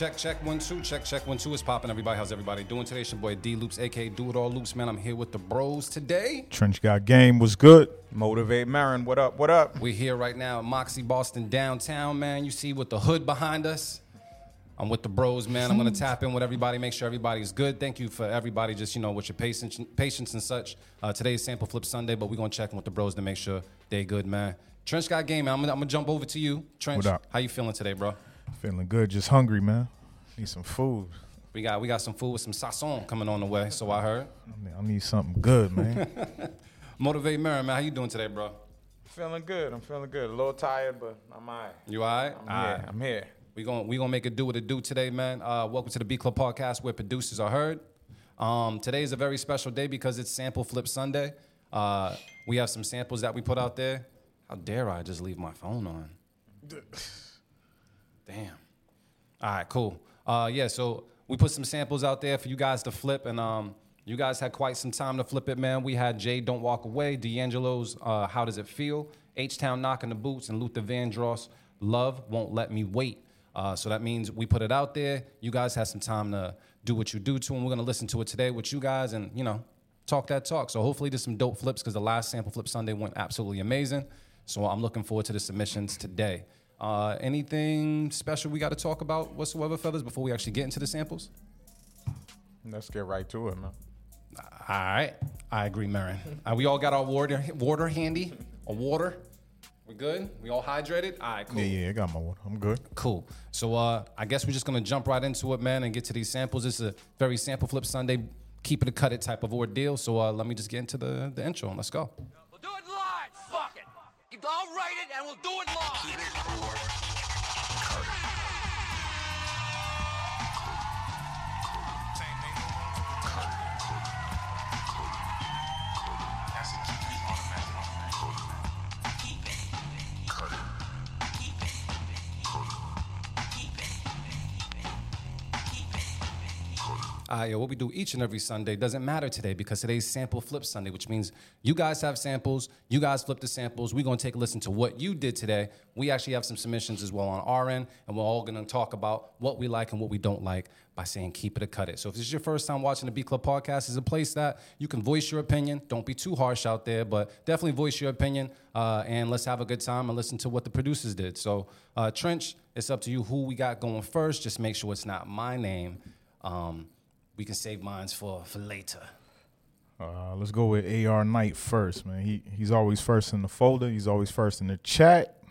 Check, check, one, two, check, check, one, two. It's popping, everybody. How's everybody doing today? It's your boy D Loops, aka Do It All Loops, man. I'm here with the bros today. Trench got game was good. Motivate Merren, what up? What up? We're here right now at Moxy Boston downtown, man. You see with the hood behind us. I'm with the bros, man. I'm gonna tap in with everybody, make sure everybody's good. Thank you for everybody, just you know, with your patience, patience and such. Uh, today's sample flip Sunday, but we're gonna check in with the bros to make sure they good, man. Trench got game, man. I'm gonna, I'm gonna jump over to you, Trench. What up? How you feeling today, bro? Feeling good, just hungry, man. Need some food. We got we got some food with some sazon coming on the way, so I heard. I, mean, I need something good, man. Motivate Mary, man. How you doing today, bro? Feeling good. I'm feeling good. A little tired, but I'm all right. You all right? I'm All here. right. I'm here. We gonna we gonna make it do what it do today, man. Uh, welcome to the Beat Club Podcast, where producers are heard. Um, today is a very special day because it's Sample Flip Sunday. Uh, we have some samples that we put out there. How dare I just leave my phone on? Damn. All right, cool. Uh, yeah, so we put some samples out there for you guys to flip, and um, you guys had quite some time to flip it, man. We had Jade Don't Walk Away, D'Angelo's uh, How Does It Feel, H Town Knocking the Boots, and Luther Vandross Love Won't Let Me Wait. Uh, so that means we put it out there. You guys had some time to do what you do to, and we're gonna listen to it today with you guys, and you know, talk that talk. So hopefully there's some dope flips because the last sample flip Sunday went absolutely amazing. So I'm looking forward to the submissions today. Uh, anything special we got to talk about whatsoever, fellas, before we actually get into the samples? Let's get right to it, man. All right, I agree, Merren. Uh, we all got our water, water handy, a water. We good? We all hydrated? All right, cool. yeah, yeah, I got my water. I'm good. Cool. So uh, I guess we're just gonna jump right into it, man, and get to these samples. It's a very sample flip Sunday, keep it or cut it type of ordeal. So uh, let me just get into the, the intro and let's go. I'll write it and we'll do it live. Uh, yeah, what we do each and every Sunday doesn't matter today because today's sample flip Sunday, which means you guys have samples, you guys flip the samples. We're gonna take a listen to what you did today. We actually have some submissions as well on our end, and we're all gonna talk about what we like and what we don't like by saying keep it or cut it. So if this is your first time watching the Beat Club podcast, is a place that you can voice your opinion. Don't be too harsh out there, but definitely voice your opinion uh, and let's have a good time and listen to what the producers did. So uh, Trench, it's up to you who we got going first. Just make sure it's not my name. Um, we can save mines for for later. Uh, let's go with AR Knight first, man. He he's always first in the folder. He's always first in the chat.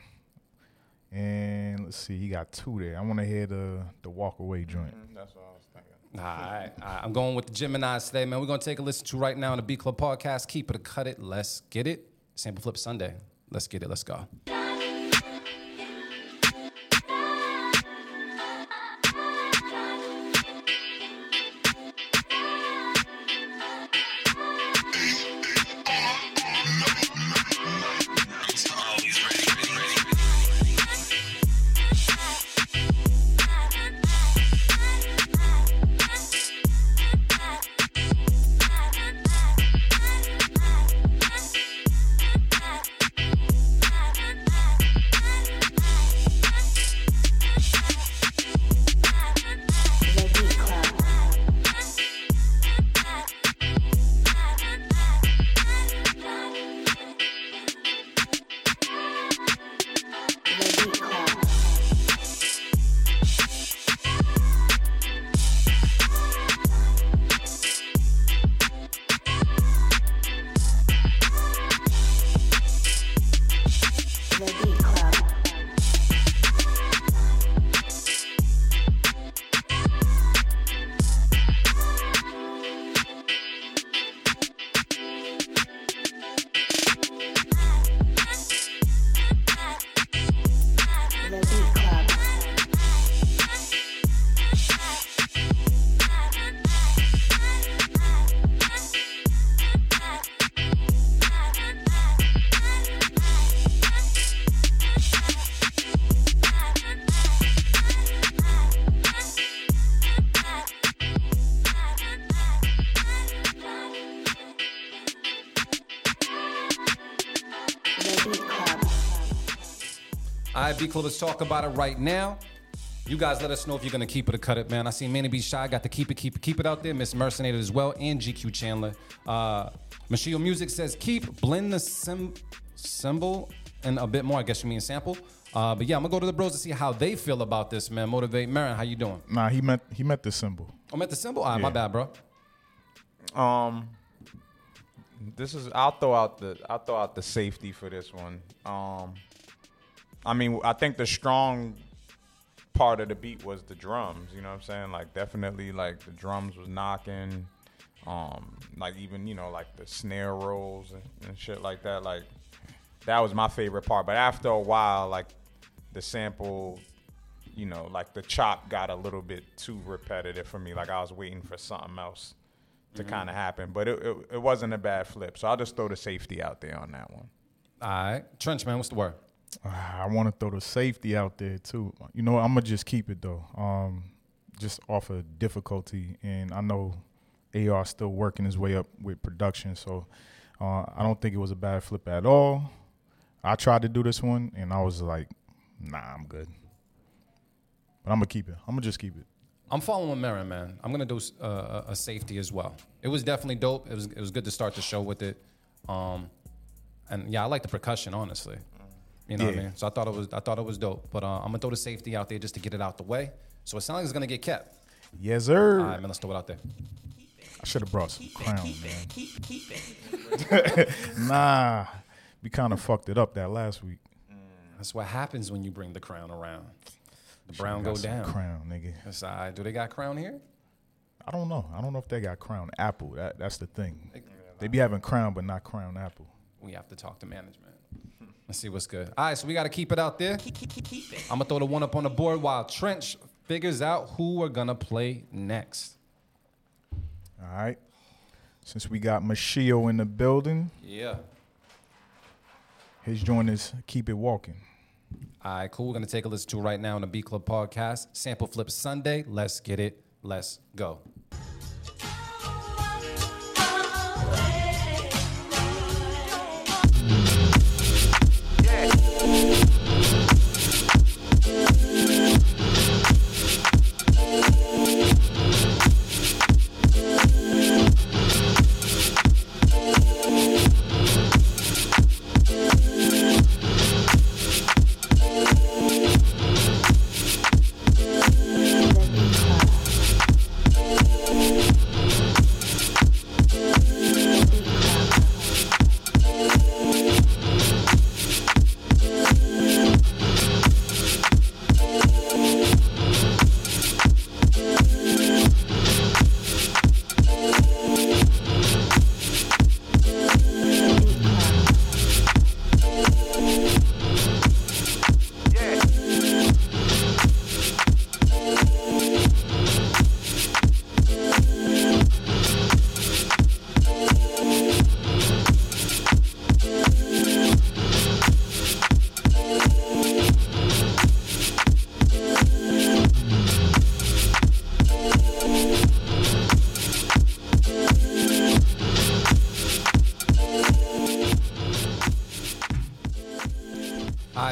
And let's see, he got two there. I want to hear the the walk away joint. That's what I was thinking. All right, all right. I'm going with the Gemini's today, man. We're gonna take a listen to right now on the Beat Club podcast. Keep it cut it. Let's get it. Sample Flip Sunday. Let's get it. Let's go. Beat Club, let's talk about it right now. You guys let us know if you're gonna keep it or cut it, man. I see Manny B Shy got the keep it, keep it, keep it out there. Miss Mercenator as well, and GQ Chandler. Uh Machio Music says keep blend the sim- symbol and a bit more. I guess you mean sample. Uh, but yeah, I'm gonna go to the bros to see how they feel about this, man. Motivate Merren, how you doing? Nah, he meant he meant the symbol. I'm at the symbol. All right, my bad, bro. Um, this is I'll throw out the I'll throw out the safety for this one. Um, I mean I think the strong part of the beat was the drums. You know what I'm saying? Like definitely like the drums was knocking. Um, like even you know like the snare rolls and, and shit like that. Like that was my favorite part. But after a while, like the sample, you know, like the chop got a little bit too repetitive for me. Like I was waiting for something else to kind of happen. But it, it it wasn't a bad flip. So I'll just throw the safety out there on that one. All right, Trench, man, what's the word? Ah, I want to throw the safety out there too. You know, I'm gonna just keep it though. Um, just off of difficulty, and I know AR still working his way up with production, so uh, I don't think it was a bad flip at all. I tried to do this one, and I was like, Nah, I'm good. But I'm gonna keep it. I'm gonna just keep it. I'm following Merren, man. I'm gonna do uh, a safety as well. It was definitely dope. It was it was good to start the show with it. Um, and yeah, I like the percussion, honestly. You know what I mean? So I thought it was I thought it was dope. But uh, I'm gonna throw the safety out there just to get it out the way. So it sounds like it's gonna get kept. Yes, sir. All right, man. Let's throw it out there. I should have brought some crown, man. nah, we kind of fucked it up that last week. That's what happens when you bring the crown around. The brown Got go some down. Crown, nigga. That's all right. Do they got crown here? I don't know. I don't know if they got crown apple. That that's the thing. They be having crown, but not crown apple. We have to talk to management. Let's see what's good. All right, so we got to keep it out there. I'm gonna throw the one up on the board while Trench figures out who we're gonna play next. All right. Since we got Machio in the building, Yeah. his joint is Keep It Walking. All right, cool. We're gonna take a listen to it right now on the Beat Club podcast. Sample Flip Sunday. Let's get it. Let's go.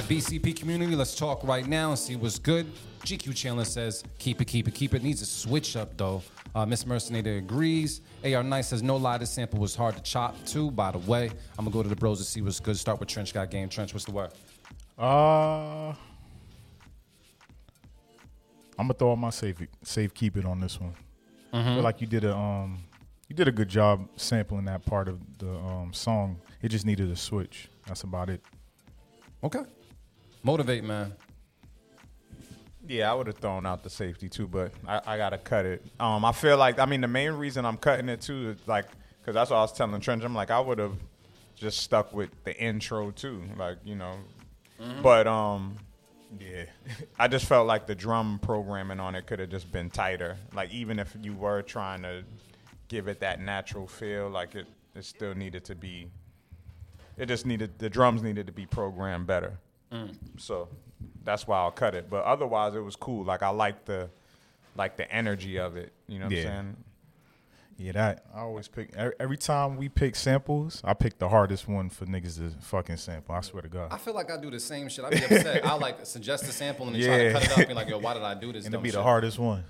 BCP community, let's talk right now and see what's good. GQ Chandler says, keep it, keep it, keep it. Needs a switch up, though. Uh, Miss Mercenator agrees. AR Nice says, no lie, this sample was hard to chop, too. By the way, I'm going to go to the bros and see what's good. Start with Trench Got Game. Trench, what's the word? Uh I'm gonna throw out my safe safe keep it on this one. I feel like you did a um you did a good job sampling that part of the um song. It just needed a switch. That's about it. Okay. Motivate, man. Yeah, I would have thrown out the safety too, but I, I gotta cut it. Um, I feel like I mean the main reason I'm cutting it too is like because that's what I was telling Trench. I'm like I would have just stuck with the intro too, like you know. But um, yeah, I just felt like the drum programming on it could have just been tighter. Like even if you were trying to give it that natural feel, like it, it still needed to be. It just needed the drums needed to be programmed better. So that's why I'll cut it. But otherwise, it was cool. Like I like the, like the energy of it. You know what Yeah. I'm saying? Yeah, that I always pick every, every time we pick samples. I pick the hardest one for niggas to fucking sample. I swear to God. I feel like I do the same shit. I be upset. I like suggest a sample and then try to cut it up and be like, yo, why did I do this? and it'll be the hardest one.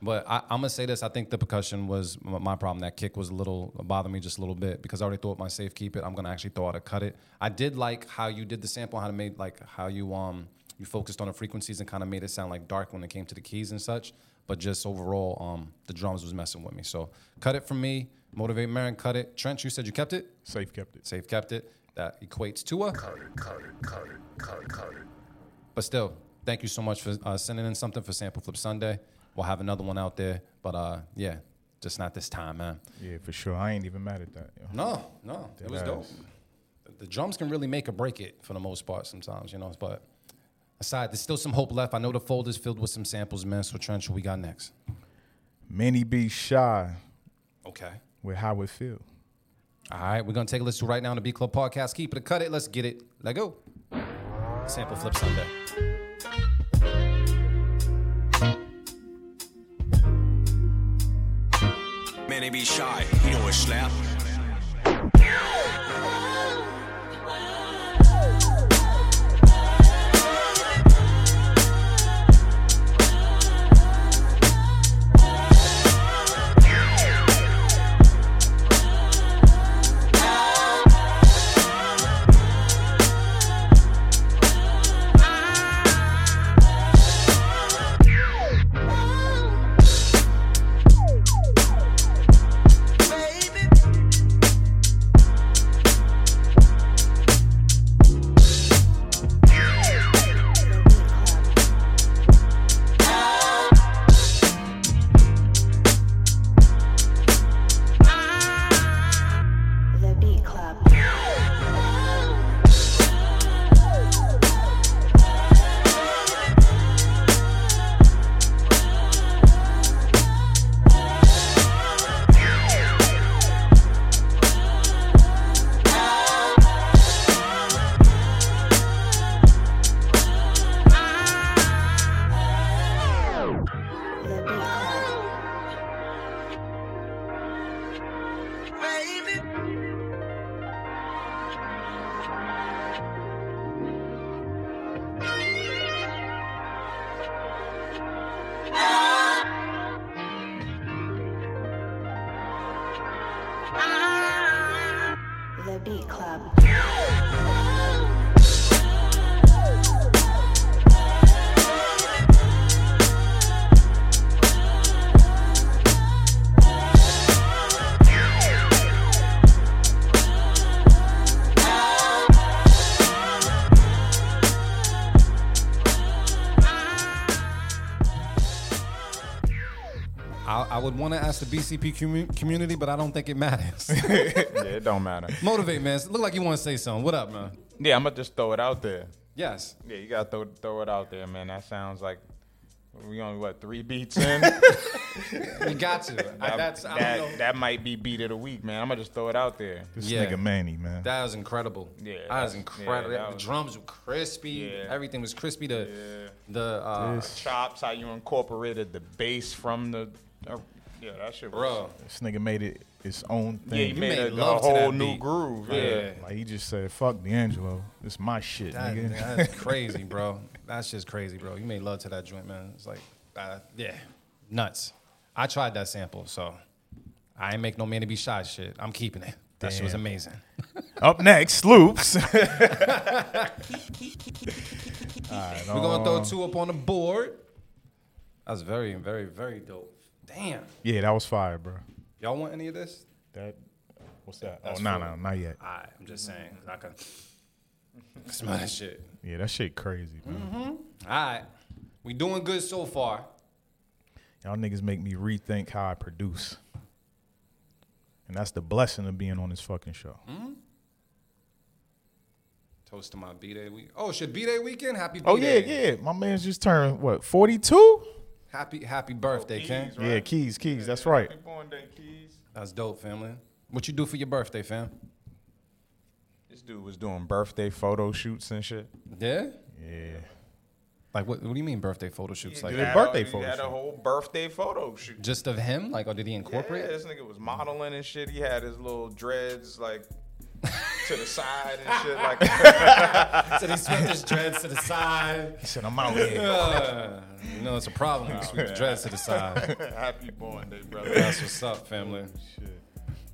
But I, I'm gonna say this: I think the percussion was my problem. That kick was a little bothered me just a little bit because I already thought my safe keep it. I'm gonna actually throw out a cut it. I did like how you did the sample, how to made like how you um you focused on the frequencies and kind of made it sound like dark when it came to the keys and such. But just overall, um, the drums was messing with me. So cut it from me. Motivate Merren, cut it. Trench, you said you kept it. Safe kept it. Safe kept it. That equates to a. Cut it, cut it, cut it, cut it, cut it. But still, thank you so much for uh, sending in something for Sample Flip Sunday. We'll have another one out there. But uh, yeah, just not this time, man. Yeah, for sure. I ain't even mad at that. yo. No, no, it was Deadass. dope. The, drums can really make or break it for the most part sometimes, you know. But aside, there's still some hope left. I know the folder's filled with some samples, man. So Trench, what we got next? Manny B Shy Okay. with How It Feel. All right, we're gonna take a listen right now on the Beat Club podcast. Keep it, cut it. Let's get it. Let go. Sample Flip Sunday. Man, they be shy. You know what slap? I, I would want to ask the BCP commu- community, but I don't think it matters. yeah, it don't matter. Motivate, man. Look like you want to say something. What up, man? Yeah, I'm gonna just throw it out there. Yes. Yeah, you gotta throw throw it out there, man. That sounds like we only what three beats in. We got to. I, that, that's I that, know. that might be beat of the week, man. I'm gonna just throw it out there. This Yeah. nigga Manny, man. That was incredible. Yeah, that was incredible. yeah, that the was- drums were crispy. Yeah. Everything was crispy. The Yeah. the uh, Chops, how you incorporated the bass from the. Yeah, that shit. Was, bro. This nigga made it his own Yeah, thing. he made, made a, a love to whole that new beat. groove. Yeah. Yeah. Like he just said, "Fuck D'Angelo, it's my shit, That, nigga." that's crazy, bro. That's just crazy, bro. You made love to that joint, man. It's like, uh, yeah, nuts. I tried that sample, so I ain't make no man to be shy shit. I'm keeping it. That shit was Damn. amazing. Up next, Loops. We're gonna throw two up on the board. That's very, very, very dope. Damn. yeah, that was fire, bro. Y'all want any of this? That what's that? That's oh no, no, not yet. All right, I'm just saying. 'cause I can smell that shit. Yeah, that shit crazy, man. All right. We doing good so far. Y'all niggas make me rethink how I produce. And that's the blessing of being on this fucking show. Hmm? Toast to my B-Day week. Oh, shit, B-Day weekend? Happy Oh yeah, yeah. My man's just turned what, 42? Happy happy birthday, oh, Ken. Keys, Yeah, keys, keys. That's right. Happy born day, keys. That's dope, family. What you do for your birthday, fam? This dude was doing birthday photo shoots and shit. Yeah? Yeah. Like what? What do you mean birthday photo shoots? Like did Had birthday a, photo He had a shoot. whole birthday photo shoot. just of him? Like, or did he incorporate? it? this nigga was modeling and shit. He had his little dreads like to the side and shit like that. So he swept his dreads to the side. He said, I'm out here. Uh, you know, it's a problem when you sweep the dreads to the side. Happy born day, brother. That's what's up, family.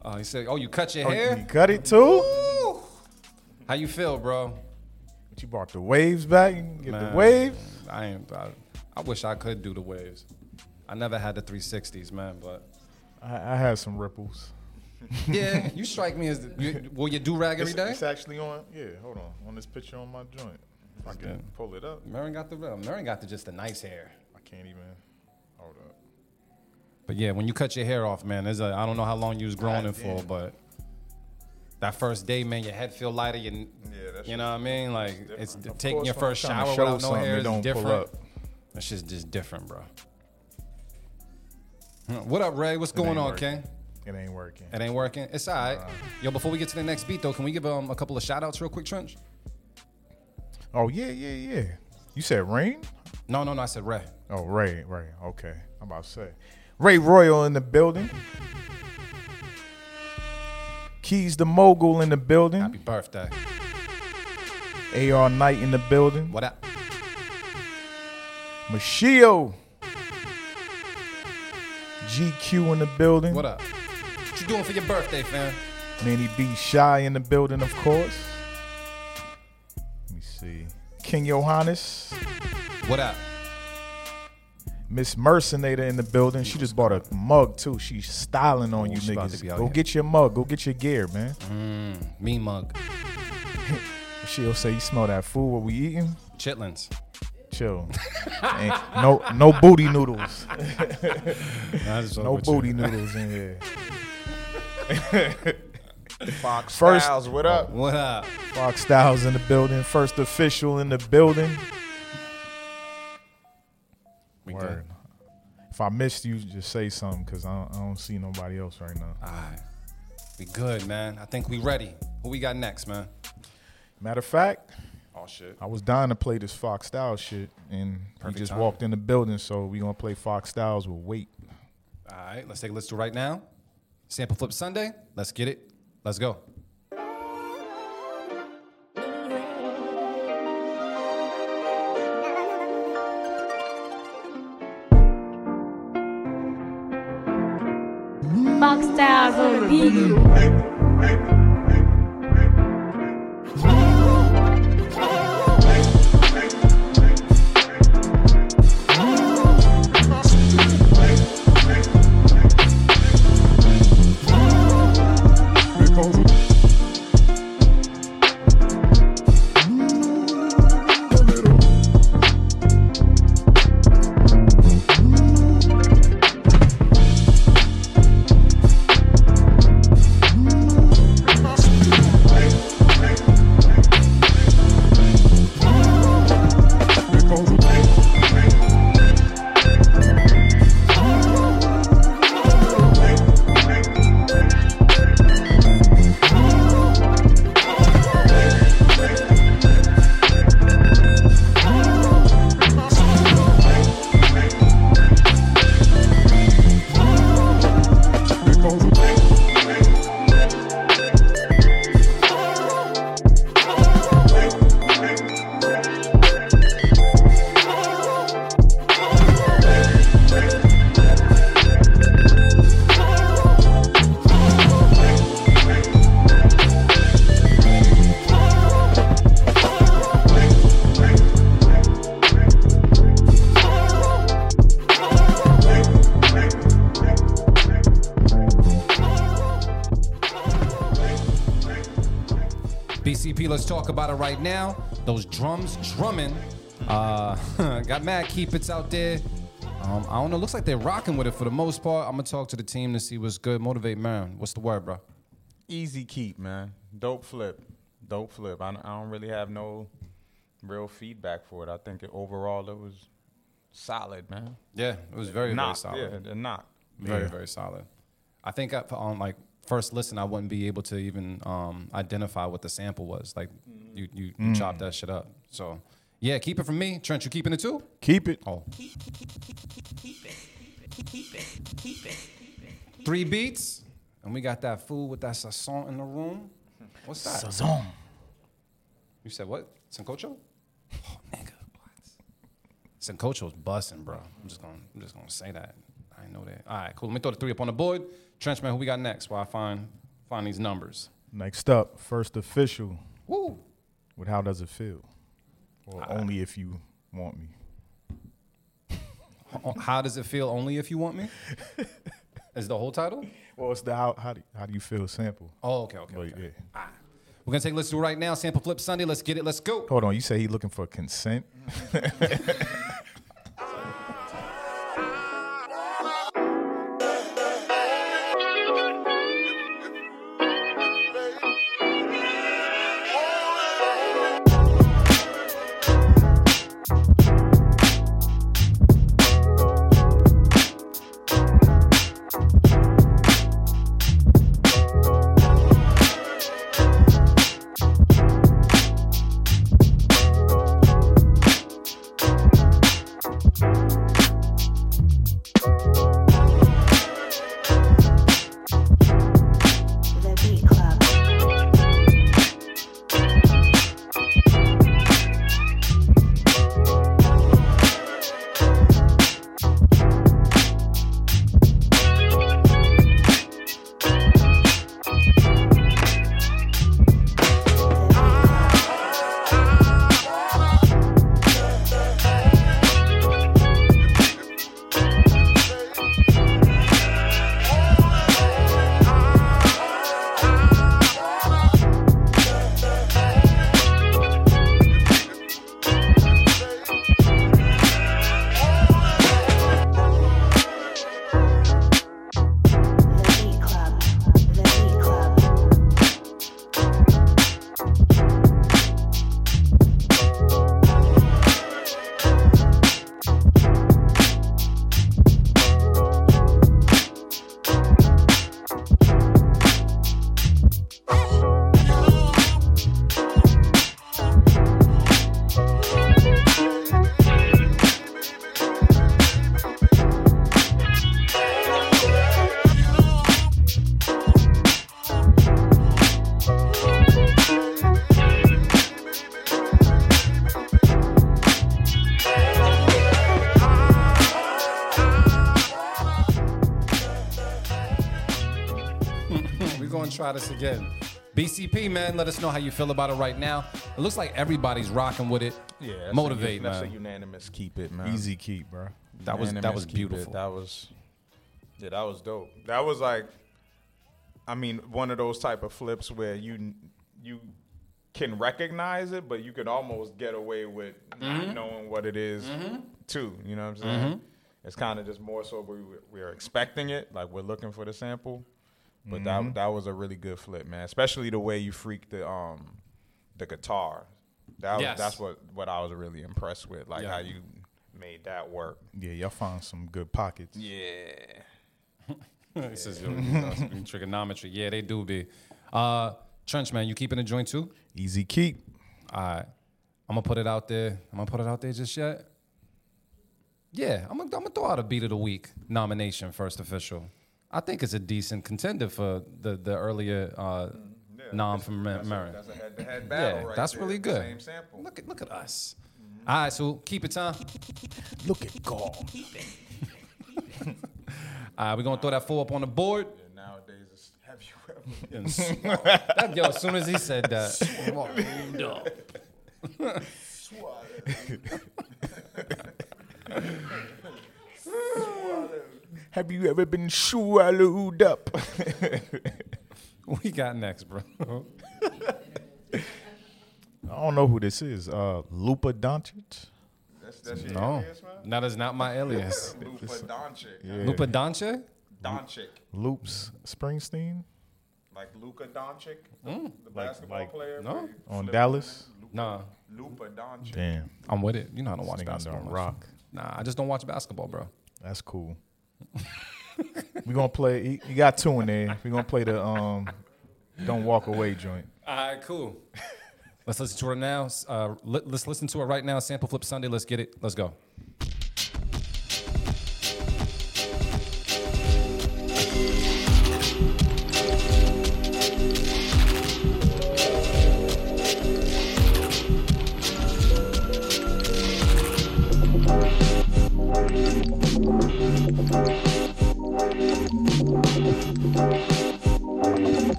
Uh, he said, "Oh, you cut your Oh, hair? you cut it too? How you feel, bro? But you brought the waves back? You get Man, the waves? I ain't. I, I wish I could do the waves. I never had the 360s, man. But I, I had some ripples. yeah, you strike me as. The, you, will you do rag every It's, day? it's actually on. Yeah, hold on. On this picture on my joint. If I can pull it up, Merren got the Merren got the just the nice hair. I can't even. Hold up. But yeah, when you cut your hair off, man, there's a I don't know how long you was growing it for, but that first day, man, your head feel lighter. You, Yeah, you know what I mean? Like it's Of taking your first I'm trying to shower show without no hair it is don't pull different. up. That shit's just different, bro. What up, Ray? What's going on, working. King? It ain't working. It ain't working. It's all right. Yo, before we get to the next beat, though, can we give um, a couple of shout outs real quick, Trench? Oh yeah, yeah, yeah. You said rain? No, no, no. I said Ray. Oh Ray, Ray. Okay, I'm about to say Ray Royal in the building. Keys the mogul in the building. Happy birthday. AR Knight in the building. What up? Machio. GQ in the building. What up? What you doing for your birthday, fam? Manny B Shy in the building, of course. Let me see. King Johannes. What up? Miss Mercenator in the building. She just bought a mug too. She's styling on Ooh, you she about to niggas. Go here. get your mug. Go get your gear, man. Mm, me mug. She'll say, "You smell that food? What we eating? Chitlins. Chill. No, no booty noodles. Nah, I just fuck No with you. booty noodles in here. Fox First- Styles, what up? What up? Fox Styles in the building. First official in the building. We Word. good. If I missed you, just say something because I, don't- I don't see nobody else right now. All right. We good, man. I think we ready. Who we got next, man? Matter of fact, Oh shit. I was dying to play this Fox Styles shit, and Perfect he just time. walked in the building, so we gonna play Fox Styles with weight. All right, let's take a listen to right now. Sample Flip Sunday. Let's get it. Let's go. Fox Styles on. BCP, talk about it right now. Those drums drumming. Uh, got mad keepits out there. Um, I don't know. Looks like they're rocking with it for the most part. I'm gonna talk to the team to see what's good. Motivate man. What's the word, bro? Easy keep, man. Dope flip. Dope flip. I don't, I don't really have no real feedback for it. I think it, overall it was solid, man. Yeah, it was very, very solid. yeah, not. Very, Yeah. very solid. I think I, on like first listen, I wouldn't be able to even um, identify what the sample was. Like you, you, you chopped that shit up. So Yeah, keep it from me. Trench, you keeping it too? Keep it. Oh. Keep it. Keep it. Keep it. Keep it. Three beats, and we got that food with that sazon in the room. What's that? Sazon. You said what? Sancocho? Oh, nigga, what? Sancocho's busting, bro. I'm just gonna, I'm just gonna say that. I know that. All right, cool. Let me throw the three up on the board. Trenchman, who we got next? While I find find these numbers. Next up, first official Woo. with how does it feel? Or only if you want me. Oh, how does it feel? Only if you want me. Is the whole title? Well, it's the how how do, how do you feel sample? Oh, okay, okay. But, okay. yeah. We're gonna take a listen to it right now. Sample Flip Sunday. Let's get it. Let's go. Hold on, you say he looking for consent? We're gonna try this again. BCP, man, let us know how you feel about it right now. It looks like everybody's rocking with it. Yeah, that's motivate, a, That's a unanimous keep it, man. Easy keep, bro. That was that was keep it. beautiful. That was yeah, that was dope. That was like, I mean, one of those type of flips where you you can recognize it, but you could almost get away with Mm-hmm. not knowing what it is too. You know what I'm saying? It's kind of just more so we we're expecting it, like we're looking for the sample. But that that was a really good flip, man. Especially the way you freaked the um the guitar. That was, Yes. that's what what I was really impressed with, like Yeah. how you made that work. Yeah, y'all found some good pockets. Yeah. this is your, you know, trigonometry. Yeah, they do be. Uh, Trench, man, you keeping a joint too? Easy keep. All right. I'm gonna put it out there. I'm gonna put it out there just yet. Yeah, I'm gonna, I'm gonna throw out a beat of the week nomination, first official. I think it's a decent contender for the the earlier uh, nom from Mer- That's a head-to-head battle Yeah, right that's there. really good. Same sample. Look at look at us. All right, so keep it time. Look at God. All right, we're gonna throw that four up on the board. Nowadays, it's have you ever? And that, yo, as soon as he said that, swallowed up. Have you ever been swallowed up? we got next, bro. I don't know who this is. Uh, Lupa Doncic. That's, that's your No, alias, man? that is not my alias. Lupa Doncic. Yeah. Lupa Doncic. Doncic. Loops Springsteen Like Luka Doncic, Mm. the basketball like- player. no. on Dallas. Luka- Nah, Lupa Doncic. Damn, I'm with it. You know I don't watch nigga basketball. under a much. rock. Nah, I just don't watch basketball, bro. that's cool. We gonna play. He got two in there. We're gonna play the um, don't walk away joint. All right, cool. Let's listen to it now. Uh, let, let's listen to it right now. Sample Flip Sunday. Let's get it. Let's go.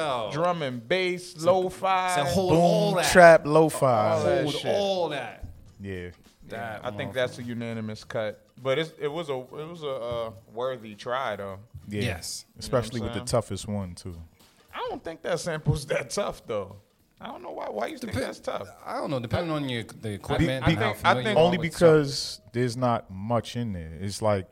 Yo. drum and bass, lo-fi. So hold all Boom, that. trap, lo-fi. All that hold shit. all that. Yeah. That I think that's a unanimous cut, but it's, it was a it was a uh, worthy try though. Yeah. Yes. Especially You know with the toughest one too. I don't think that sample's that tough though. I don't know why. Why you think that's tough? I don't know. Depending on your the equipment I and how think- I think- Only with because there's not much in there. It's like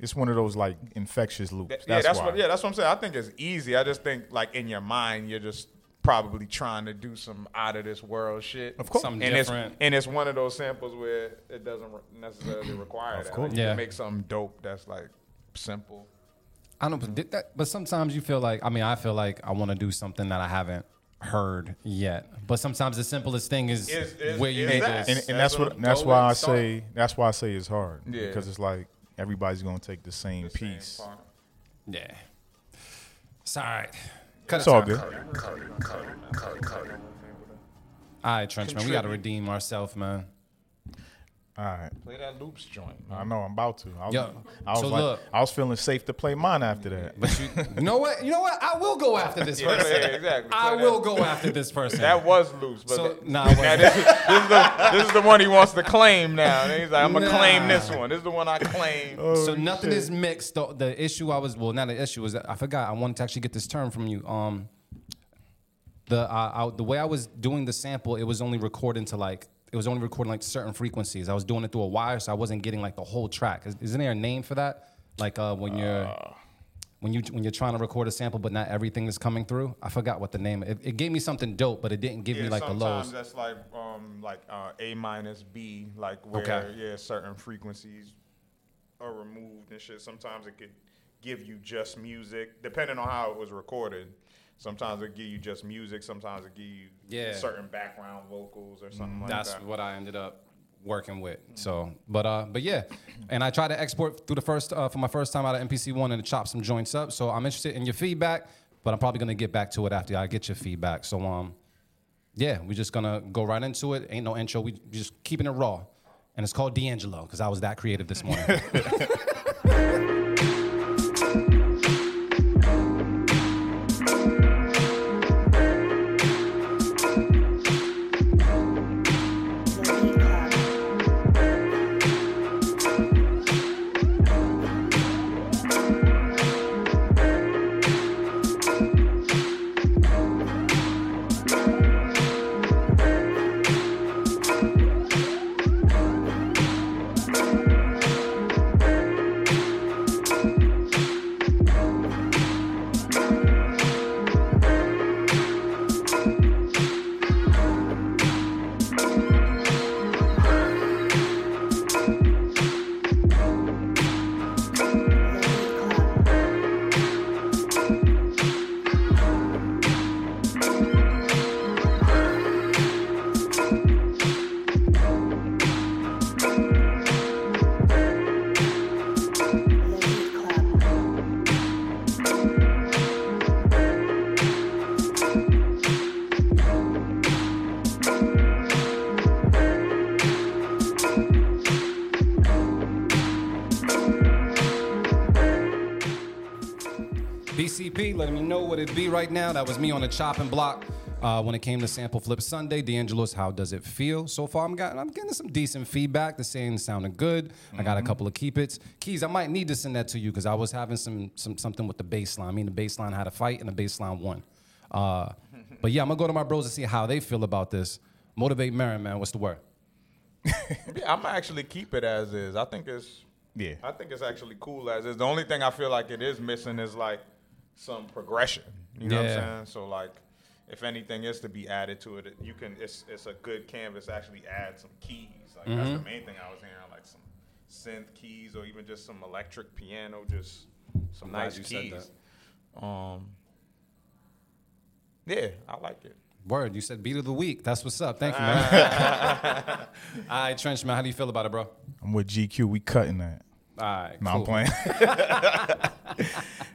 it's one of those like infectious loops. Th- That's yeah, that's why. what. Yeah, that's what I'm saying. I think it's easy. I just think like in your mind, you're just probably trying to do some out of this world shit. Of course. Something and different. it's and it's one of those samples where it doesn't re- necessarily require that. course. Like, you Yeah. can make something dope that's like simple. I don't know, but, that, but sometimes you feel like I mean I feel like I want to do something that I haven't heard yet. But sometimes the simplest thing is, Is- is- where you is need that. this. and, and That's that's what what that's why I start. say that's why I say it's hard. Yeah. Because it's like everybody's gonna take the same The piece. part. Yeah, it's all right. Cut It's it all out. good. All right, Trenchman, we got to redeem ourselves, man. All right. Play that loops joint. I know I'm about to. I was, Yo, I was so like, look. I was feeling safe to play mine after that. But you, you know what? You know what? I will go after this Yeah, person. yeah, exactly. I Play will go after this person. That was loose, but So- that- nah, now this, is, this, is the, this is the one he wants to claim now. And he's like, I'm gonna claim this one. This is the one I claim. so nothing is mixed. The, the issue I was well, not the issue was that I forgot. I wanted to actually get this term from you. Um, the uh, I, the way I was doing the sample, it was only recording to like it was only recording like certain frequencies. I was doing it through a wire, so I wasn't getting like the whole track. Is, isn't there a name for that? Like uh, when you're when you when you're trying to record a sample, but not everything is coming through. I forgot what the name. It, it gave me something dope, but it didn't give me like the lows. sometimes that's like um like uh, A minus B, like where Okay. yeah certain frequencies are removed and shit. Sometimes it could give you just music, depending on how it was recorded. Sometimes it give you just music. Sometimes it give you Yeah. certain background vocals or something like That's that. That's what I ended up working with. So, but uh, but yeah, and I tried to export through the first uh, for my first time out of MPC one and to chop some joints up. So I'm interested in your feedback, but I'm probably gonna get back to it after I get your feedback. So um, yeah, we're just gonna go right into it. Ain't no intro. We just keeping it raw, and it's called D'Angelo because I was that creative this morning. right now. That was me on the chopping block. Uh, when it came to Sample Flip Sunday, D'Angelo's How Does It Feel? So far, I'm, got, I'm getting some decent feedback. The saying sounded good. I got a couple of keep its. Keys, I might need to send that to you because I was having some, some something with the bass line. I mean, the bass line had a fight and the bass line won. Uh, but yeah, I'm going to go to my bros and see how they feel about this. Motivate Merren, man. What's the word? Yeah, I'm actually keep it as is. I think it's Yeah. I think it's actually cool as is. The only thing I feel like it is missing is like some progression. You know what I'm saying? So like if anything is to be added to it, you can it's it's a good canvas actually add some keys. Like that's the main thing I was hearing, like some synth keys or even just some electric piano, just some glad nice you said keys. Um Yeah, I like it. Word, you said beat of the week. That's what's up. Thank you, man. All right, Trench, man. How do you feel about it, bro? I'm with GQ. We cutting that. All right, No, cool. I'm playing.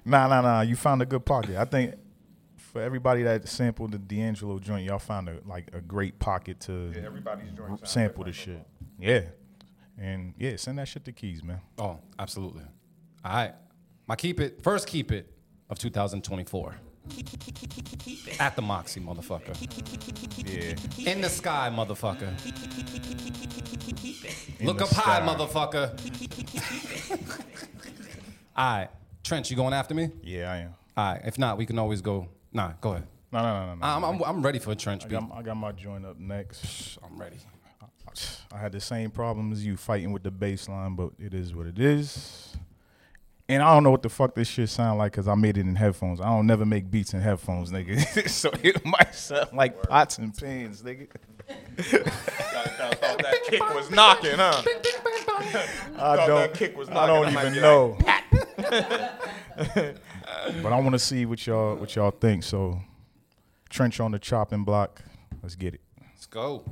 nah, nah, nah. You found a good pocket. I think for everybody that sampled the D'Angelo joint, y'all found a like a great pocket to Yeah, everybody's joint sample the different. shit. Yeah, and yeah, send that shit to Keys, man. Oh, absolutely. All right. My keep it, first keep it of 2024. At the Moxy, motherfucker. Yeah, In the sky, motherfucker. In Look the up high, motherfucker. All right. Trench, you going after me? yeah, I am. All right. If not, we can always go. Nah, go ahead. No, no, no, no. no. I'm, I'm, I'm ready for a Trench I beat. got, I got my joint up next. I'm ready. I had the same problem as you fighting with the bass line, but it is what it is. And I don't know what the fuck this shit sound like because I made it in headphones. I don't never make beats in headphones, nigga. so it might sound like pots and pans, nigga. Thought that kick was knocking, huh? I Thought don't. that kick was I knocking. don't might even be know. but I want to see what y'all what y'all think. So, trench on the chopping block. Let's get it. Let's go.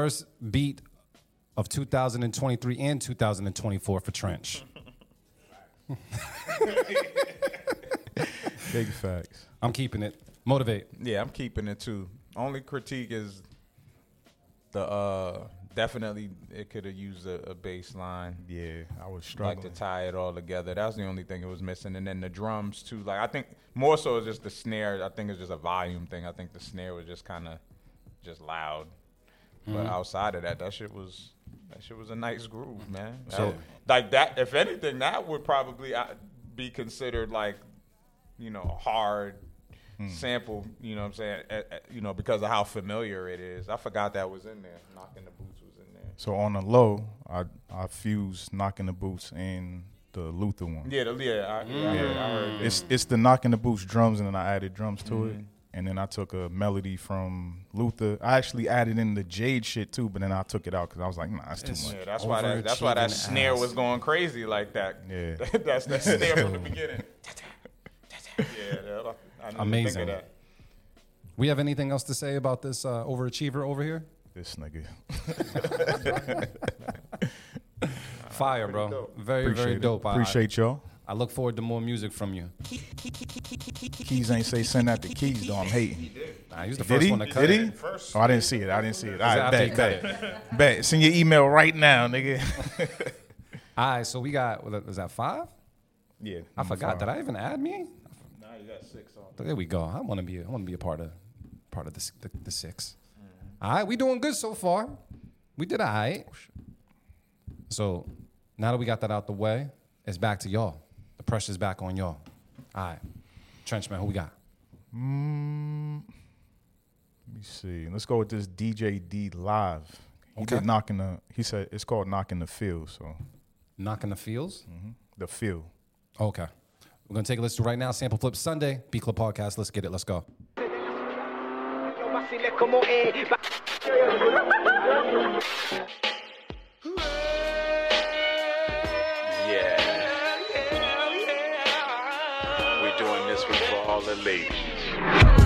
First beat of 2023 and 2024 for Trench. Big facts. I'm keeping it. Motivate. Yeah, I'm keeping it too. Only critique is the uh definitely it could have used a, a bass line. Yeah, I was Like struggling. to tie it all together. That was the only thing it was missing. And then the drums too. Like I think more so is just the snare. I think it's just a volume thing. I think the snare was just kind of just loud. But outside of that, that shit was that shit was a nice groove, man. That- So- like that, if anything, that would probably uh, be considered like you know hard sample. You know what I'm saying? Uh, uh, you know because of how familiar it is. I forgot that was in there. Knocking the boots was in there. So on the low, I I fused knocking the boots and the Luther one. Yeah, the, yeah, I, yeah, I heard, I heard It's it's the knocking the boots drums, and then I added drums to Mm-hmm. it, and then I took a melody from Luther. I actually added in the Jade shit too, but then I took it out because I was like, nah, that's too much. Yeah, that's why that, that's why that Overachieving snare ass. was going crazy like that. Yeah. that's that snare from the beginning. yeah, that, I Amazing. Think of that. We have anything else to say about this uh, overachiever over here? This nigga. fire, bro. Very, Appreciate very dope. I- Appreciate y'all. I look forward to more music from you. Keys ain't say send out the keys though. I'm hating. Nah, he was the Did first he? one to cut Did it. he? Oh, I didn't see it. I didn't see it. All right, after he bet, cut bet, bet. Send your email right now, nigga. All right, so we got, was that five? yeah, I forgot. Did I even add me? Now you got six on. There we go. I want to be. I want to be a part of, part of the the, the 6 Mm-hmm. All right, we doing good so far. We did all right. So now that we got that out the way, it's back to y'all. The pressure's back on y'all. All right, Trenchman, who we got? Mm, let me see. Let's go with this DJ D live. He Okay. did knocking the. He said it's called knocking the field. So Knocking the fields. the field. Okay. We're gonna take a listen right now. Sample Flip Sunday, B Club Podcast. Let's get it. Let's go. All the ladies.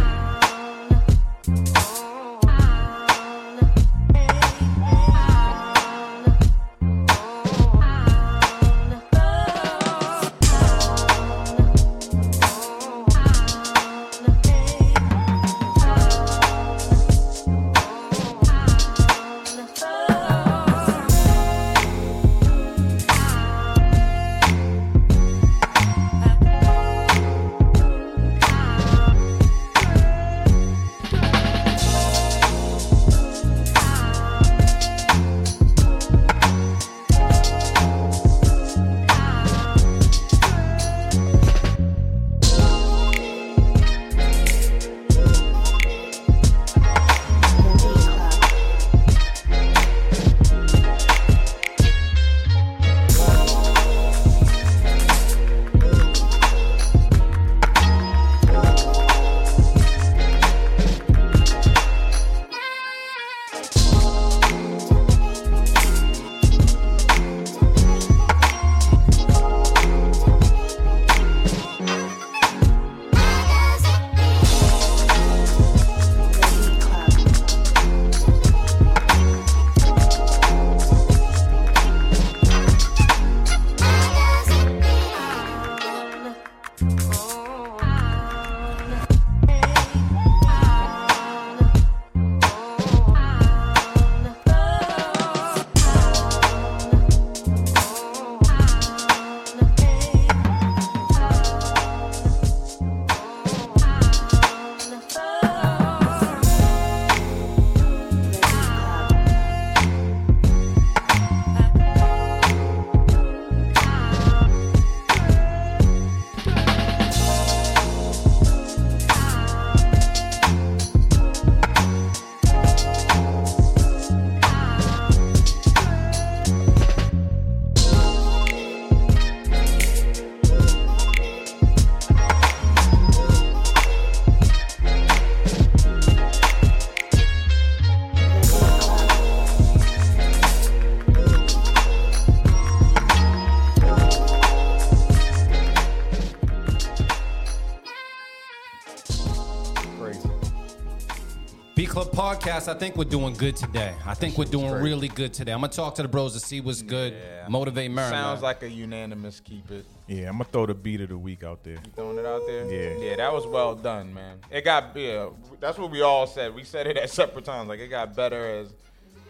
Podcast. I think we're doing good today. I think we're doing really good today. I'm gonna talk to the bros to see what's good. Yeah. Motivate Maryland. Sounds like a unanimous keep it. Yeah, I'm gonna throw the beat of the week out there. Throwing it out there. Yeah. Yeah, that was well done, man. It got yeah. That's what we all said. We said it at separate times. Like it got better as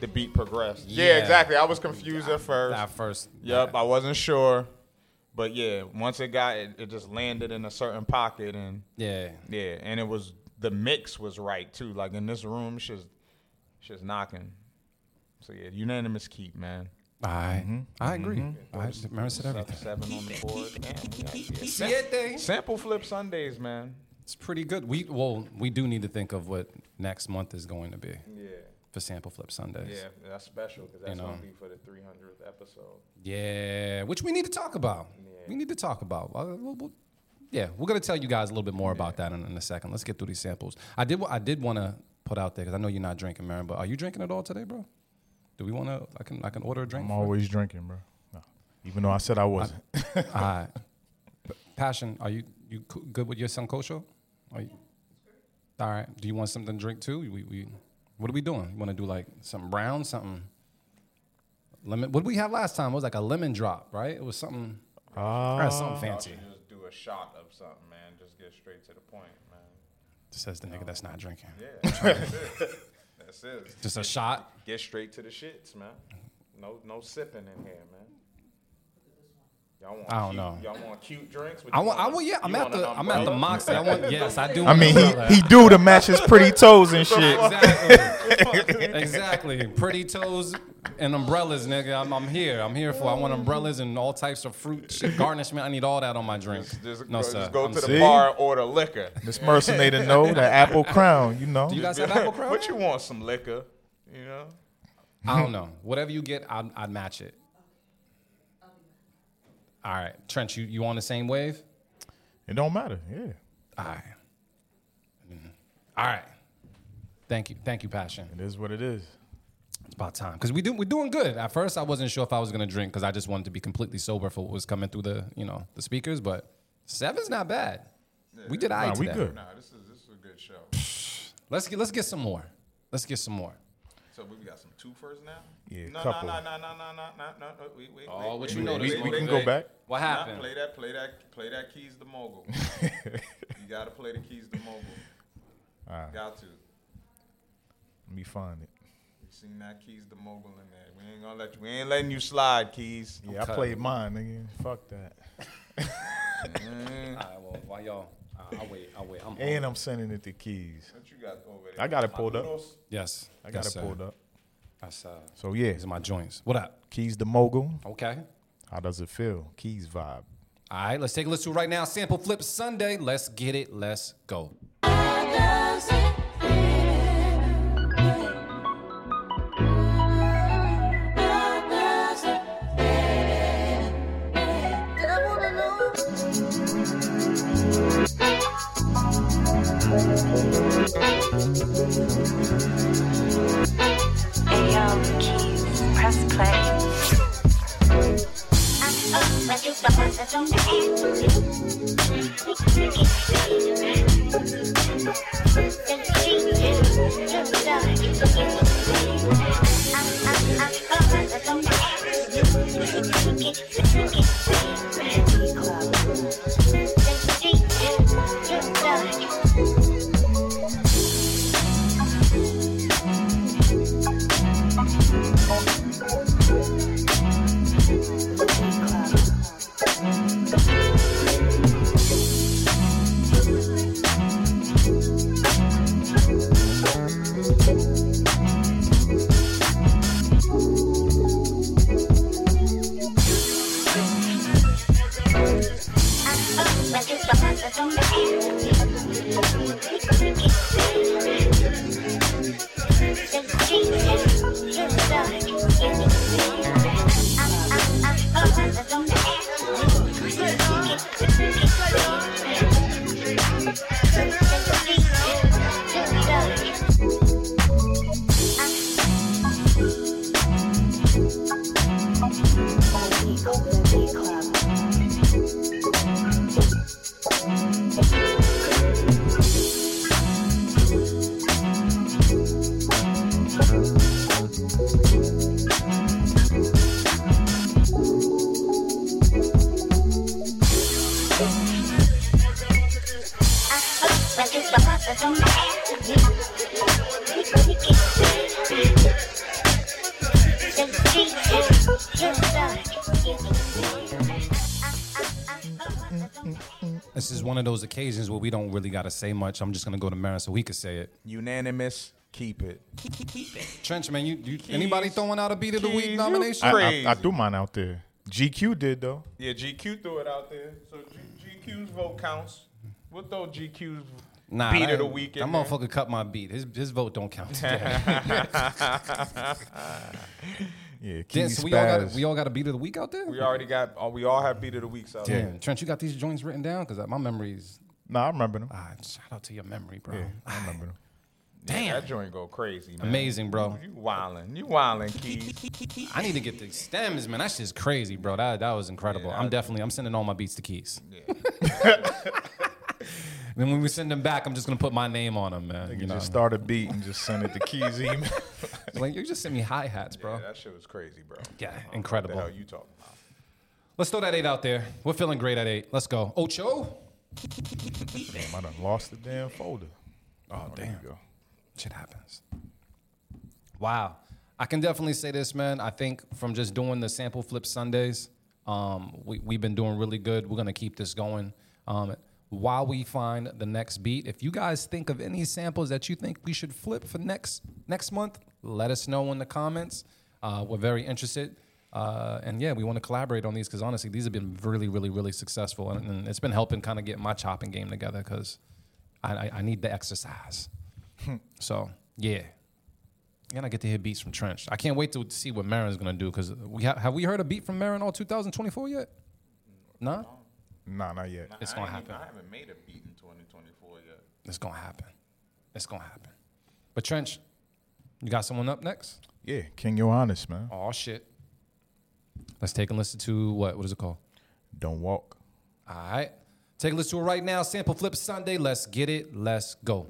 the beat progressed. Yeah, Yeah. exactly. I was confused at first. At first. Yep, I wasn't sure. But yeah, once it got it, it just landed in a certain pocket and Yeah. yeah, and it was the mix was right too. Like in this room, she's she's knocking. So yeah, unanimous keep, man. I I agree. I remember said everything. seven on the board. Damn, we got, yeah. Siete. Sample flip Sundays, man. It's pretty good. We well, we do need to think of what next month is going to be Yeah. for Sample Flip Sundays. Yeah, that's special because that's You know. gonna be for the 300th episode. Yeah, which we need to talk about. We need to talk about. Uh, we'll- we'll- yeah, we're gonna tell you guys a little bit more about that in, in a second. Let's get through these samples. I did. I did want to put out there because I know you're not drinking, Merren. But are you drinking at all today, bro? Do we want to? I can. I can order a drink. I'm for- always drinking, bro. No. Even though I said I wasn't. All right. Passion, are you you co- good with your sancocho? Are you, all right. Do you want something to drink too? We, we what are we doing? You want to do like something brown, something lemon. What did we have last time? It was like a lemon drop, right? It was something. Ah, something fancy. Just do a shot of something, man. Just get straight to the point, man. Says the nigga that's not drinking. Yeah, that's it. That's it. Just a shot. Get straight to the shits, man. No, no sipping in here, man. Y'all want I don't cute, know. Y'all want cute drinks? I you want. I a- want. Yeah, I'm at the. I'm at the? Moxy. I want. Yes, I do. I mean, an umbrella. he he do to match his pretty toes and shit. Exactly. exactly. Pretty toes and umbrellas, nigga. I'm, I'm here. I'm here for. I want umbrellas and all types of fruit shit, garnishment. I need all that on my drink. Just, no, go, sir. just go I'm to the See? bar and order liquor. This mercenator know the apple crown, you know. Do you guys have apple crown? What you want? Some liquor? You know? I don't know. Whatever you get, I'd, I'd match it. All right, Trench, you, you on the same wave? It don't matter. Yeah. All right. Mm. All right. Thank you, thank you, Passion. It is what it is. It's about time because we do we're doing good. At first, I wasn't sure if I was gonna drink because I just wanted to be completely sober for what was coming through the you know the speakers. But seven's not bad. We did I Nah, we today. good. Nah, this is this is a good show. Let's get let's get some more. Let's get some more. So we got some two first now? Yeah, no, couple. No, no, no, no, no, no, no, no, no. Wait, wait, Oh, wait, what you wait, noticed? wait, We, we can go back. What Nah, happened? play that, play that, play that keys to mogul. you gotta play the keys to mogul. Alright. Got to. Let me find it. You seen that keys to mogul in there? We ain't gonna let you. We ain't letting you slide, keys. Yeah, I cut. played mine, nigga. Fuck that. All right, well, why y'all? Uh, I'll wait. I'll wait. I'm And I'm sending it to Keys. What you got over there? I got it pulled up. Yes. I got yes, it sir. pulled up. That's uh. So yeah, These are my joints. What up? Keys the mogul. Okay. How does it feel? Keys vibe. All right, let's take a listen to it right now. Sample Flip Sunday. Let's get it. Let's go. Thank you. Thank you. Occasions where we don't really got to say much. I'm just gonna go to Merren so he could say it. Unanimous. Keep it. Keep it. Trench, man, you, you anybody throwing out a beat of the Keys, week you nomination? I, Crazy. I, I threw mine out there. GQ did though. Yeah, GQ threw it out there. So G- GQ's vote counts. We'll throw GQ's Nah, beat that of the ain't- week That in there. motherfucker cut my beat. His his vote don't count. Damn, Yeah, Keys so we all got we all got a beat of the week out there. We already got. Oh, we all have beat of the weeks out there. Damn, Trench, you got these joints written down because uh, my memory's. Nah, I remember them. Ah, shout out to your memory, bro. Yeah, I remember them. Damn, That joint go crazy, man. amazing, bro. You wildin'. You wildin', Keys. I need to get the stems, man. That shit's crazy, bro. That that was incredible. Yeah, I'm definitely I'm sending all my beats to Keys. Yeah. then when we send them back, I'm just gonna put my name on them, man. You You know, just start a beat and just send it to Keys email. like you just send me hi hats, bro. Yeah, that shit was crazy, bro. Yeah, I don't know incredible. What the hell you talking about? Let's throw that eight out there. We're feeling great at eight. Let's go. Ocho. Damn, I done lost the damn folder. Oh, there damn. you go. Shit happens. Wow. I can definitely say this, man. I think from just doing the sample flip Sundays, um, we, we've been doing really good. We're going to keep this going. Um, while we find the next beat, if you guys think of any samples that you think we should flip for next next month, let us know in the comments. Uh, we're very interested. Uh, and yeah, we want to collaborate on these because honestly, these have been really, really, really successful. And, and it's been helping kind of get my chopping game together because I, I, I need the exercise. so yeah. And I get to hear beats from Trench. I can't wait to see what Merren's gonna do because we ha- have we heard a beat from Merren all 2024 yet? No, Nah, not yet. it's gonna ain't happen. even- I haven't made a beat in 2024 yet. It's gonna happen. It's gonna happen. But Trench, you got someone up next? Yeah, King Johannes, man. Oh shit. Let's take a listen to what? What is it called? Don't walk. All right. Take a listen to it right now. Sample Flip Sunday. Let's get it. Let's go.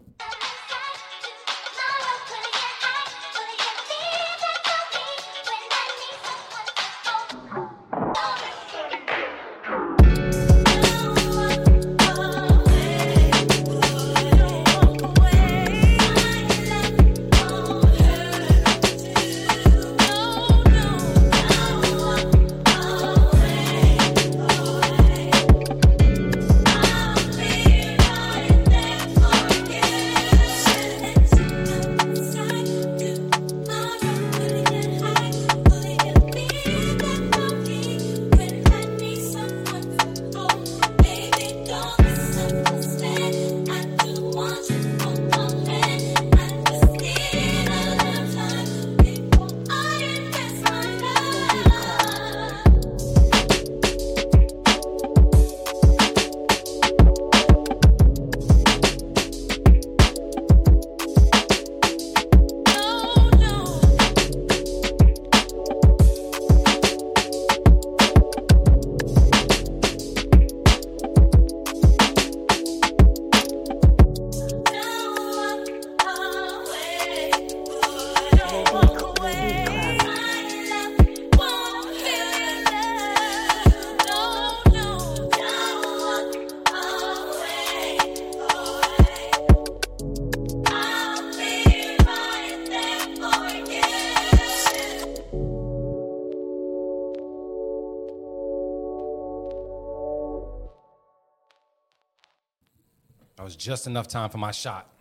Just enough time for my shot.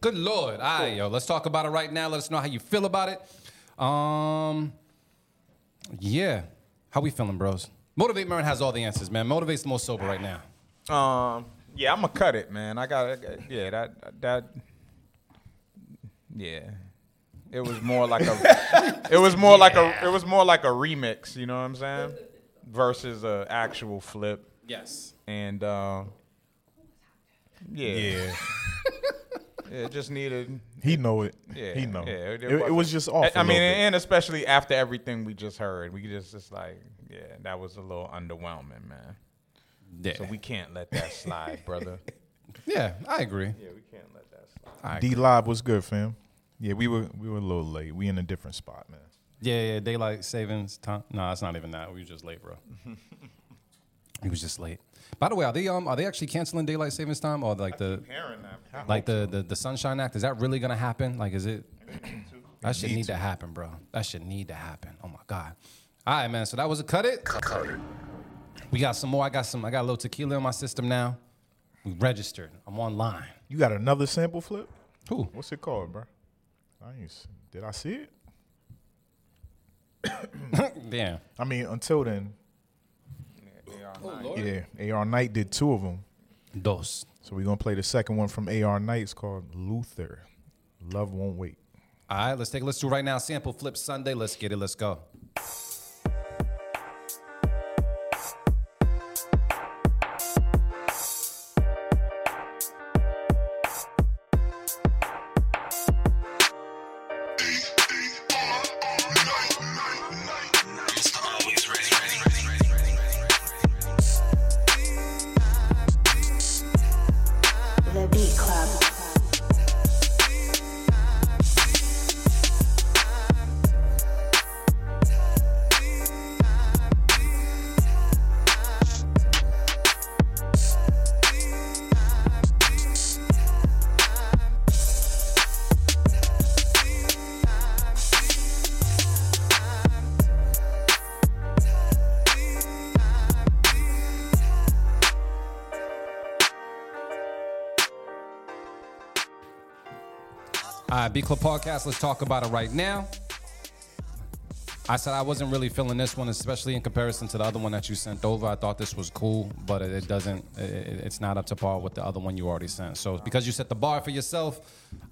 Good lord. All right, yo. Let's talk about it right now. Let us know how you feel about it. Um, yeah. How we feeling, bros? Motivate Merren has all the answers, man. Motivate's the most sober right now. Um, yeah, I'm gonna cut it, man. I got, yeah, that that, yeah. It was more like a, it was more like a, it was more like a remix. You know what I'm saying? Versus a actual flip. Yes. And uh, yeah, Yeah. it just needed. He know it. Yeah, he know. Yeah, it, it, wasn't- was just off. I I mean, mean, and especially after everything we just heard, we just just like, yeah, that was a little underwhelming, man. Yeah. So we can't let that slide, brother. Yeah, I agree. Yeah, we can't let that slide. D Live was good, fam. Yeah, we were we were a little late. We in a different spot, man. Yeah, yeah, daylight savings time. No, it's not even that. We were just late, bro. he was just late. By the way, are they um are they actually canceling daylight savings time or like the Hearing like the, the the Sunshine Act? Is that really gonna happen? Like, is it? That should need need to happen, bro. That should need to happen. Oh my god. All right, man. So that was a cut it. Cut it. We got some more. I got some. I got a little tequila in my system now. We registered. I'm online. You got another sample flip? Who? What's it called, bro? I ain't, s- did I see it? Damn. I mean, until then, Oh, yeah. AR Knight did two of them. Dos. So we're gonna play the second one from AR Knight. It's called Luther. Love won't wait. All right, let's take a listen to it right now. Sample Flip Sunday. Let's get it. Let's go. All right, B Club Podcast, let's talk about it right now. I said I wasn't really feeling this one, especially in comparison to the other one that you sent over. I thought this was cool, but it, it doesn't, it, it's not up to par with the other one you already sent. So because you set the bar for yourself,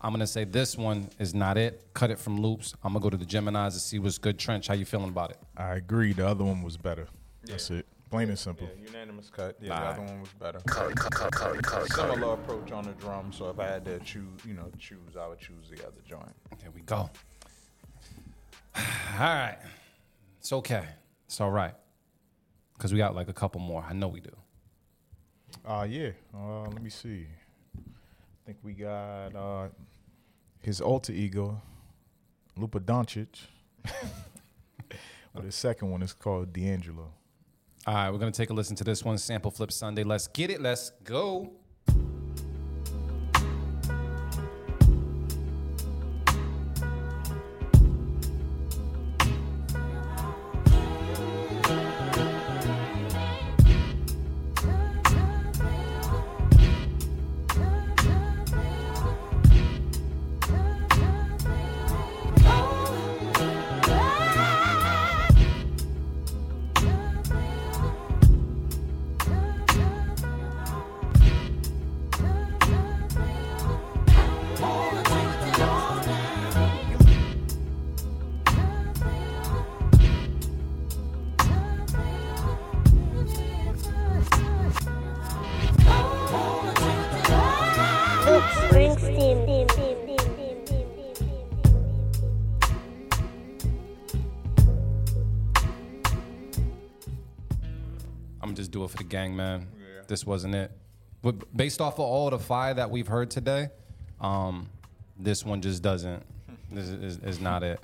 I'm gonna say this one is not it. Cut it from loops. I'm gonna go to the Gemini's to see what's good. Trench, how you feeling about it? I agree. The other one was better. That's it. Plain and simple. Yeah, unanimous cut. Yeah, Alright. the other one was better. Similar approach on the drum. So if I had to choose, you know, choose, I would choose the other joint. Here we go. All right. It's okay. It's all right. Because we got like a couple more. I know we do. Uh yeah. Uh let me see. I think we got uh his alter ego, Lupa Doncic. but his second one is called D'Angelo. All right, we're going to take a listen to this one, Sample Flip Sunday. Let's get it. Let's go. This wasn't it. But based off of all the fire that we've heard today, um, this one just doesn't. This is, is not it.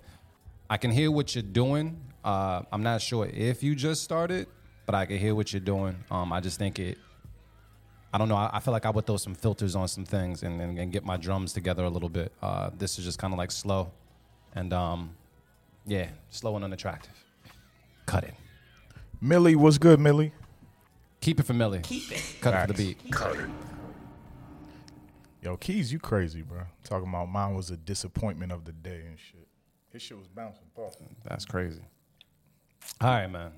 I can hear what you're doing. Uh, I'm not sure if you just started, but I can hear what you're doing. Um, I just think it. I don't know. I, I feel like I would throw some filters on some things and, and, and get my drums together a little bit. Uh, this is just kind of like slow, and um, yeah, slow and unattractive. Cut it. Millie, what's good, Millie? Keep it for Millie. Keep it. Cut it for the beat. Yo, Keys, you crazy, bro. Talking about mine was a disappointment of the day and shit. His shit was bouncing. Pause. That's crazy. All right, man.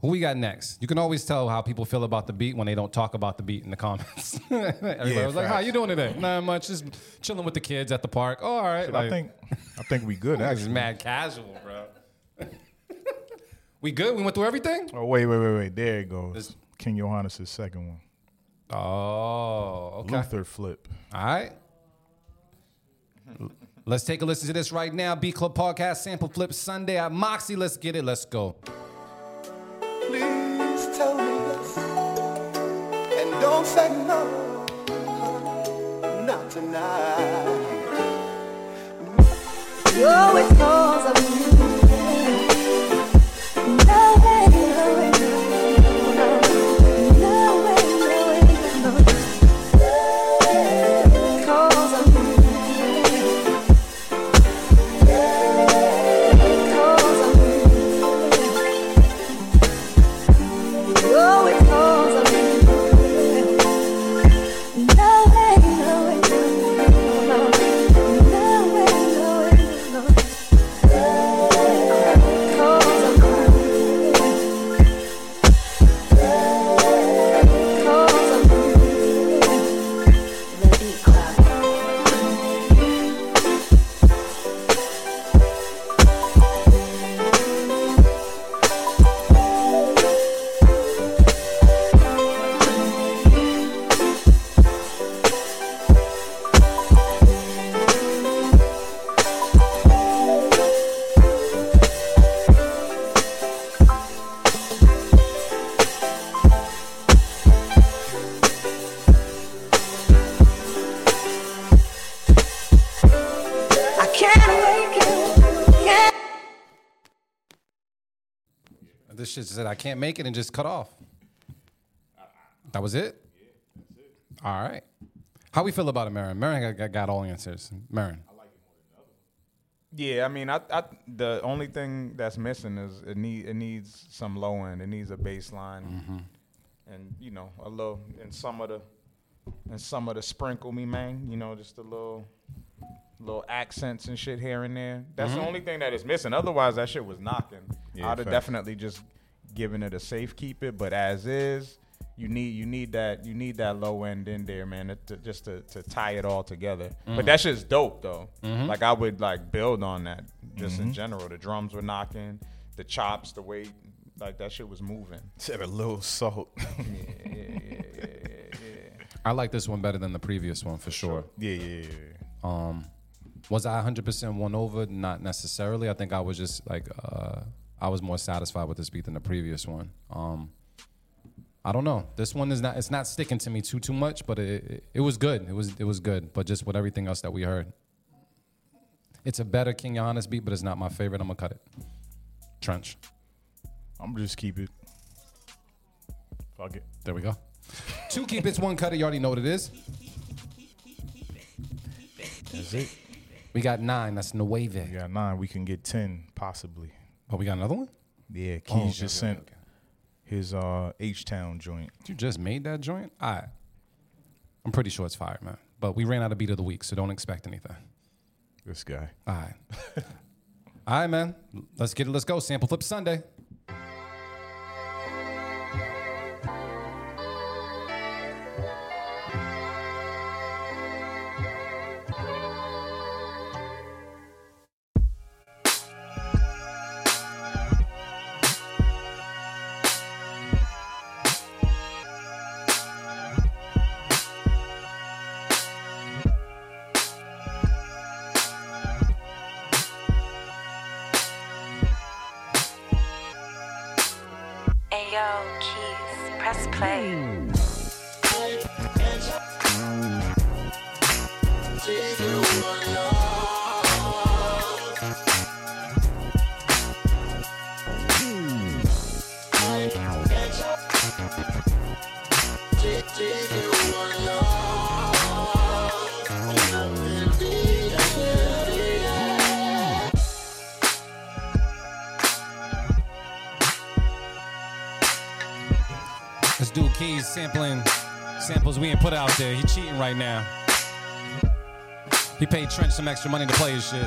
Who we got next? You can always tell how people feel about the beat when they don't talk about the beat in the comments. Everybody Yeah, was like, "How facts. you doing today?" Not much. Just chilling with the kids at the park. Oh, all right. Shit, I think I think we good this is actually. mad casual, bro. we good? We went through everything. Oh wait, wait, wait, wait. There it goes. This- King Johannes' second one. Oh, okay. Luther flip. All right. Let's take a listen to this right now. B Club Podcast Sample Flip Sunday at Moxy. Let's get it. Let's go. Please tell me yes. And don't say no. Not tonight. You always cause This shit said I can't make it and just cut off. That was it? Yeah, that's it. All right. How we feel about it, Merren? Merren got, got, got all answers. Merren. I like it more than the other one. Yeah, I mean, I, I the only thing that's missing is it need it needs some low end. It needs a bass line, and you know a little and some of the and some of the sprinkle me man. You know, just a little little accents and shit here and there. That's Mhm. the only thing that is missing. Otherwise, that shit was knocking. Yeah, I'd have definitely just given it a safe keep it, but as is, you need you need that you need that low end in there, man, to, just to, to tie it all together. Mm. But that's just dope though. Mhm. Like I would like build on that just in Mhm. general. The drums were knocking, the chops, the way like that shit was moving. Said a little salt. I like this one better than the previous one for sure. Yeah, yeah, yeah. Um, was I 100% won over? Not necessarily. I think I was just like, uh, I was more satisfied with this beat than the previous one. Um, I don't know. This one is not. It's not sticking to me too too much, but it, it it was good. It was it was good. But just with everything else that we heard, it's a better King Giannis beat, but it's not my favorite. I'm gonna cut it. Trench. I'm just keep it. Fuck it. There we go. Two keep it's one cut it. You already know what it is. That's it. We got nine. That's Nueve. We got nine. We can get ten, possibly. Oh, we got another one. Yeah, Keys Oh, okay, just okay, sent his uh H Town joint. You just made that joint? All right. I'm pretty sure it's fire, man. But we ran out of beat of the week, so don't expect anything. This guy. All right. All right, man. Let's get it. Let's go. Sample Flip Sunday. This dude Keys sampling samples we ain't put out there. He cheating right now. He paid Trench some extra money to play his shit.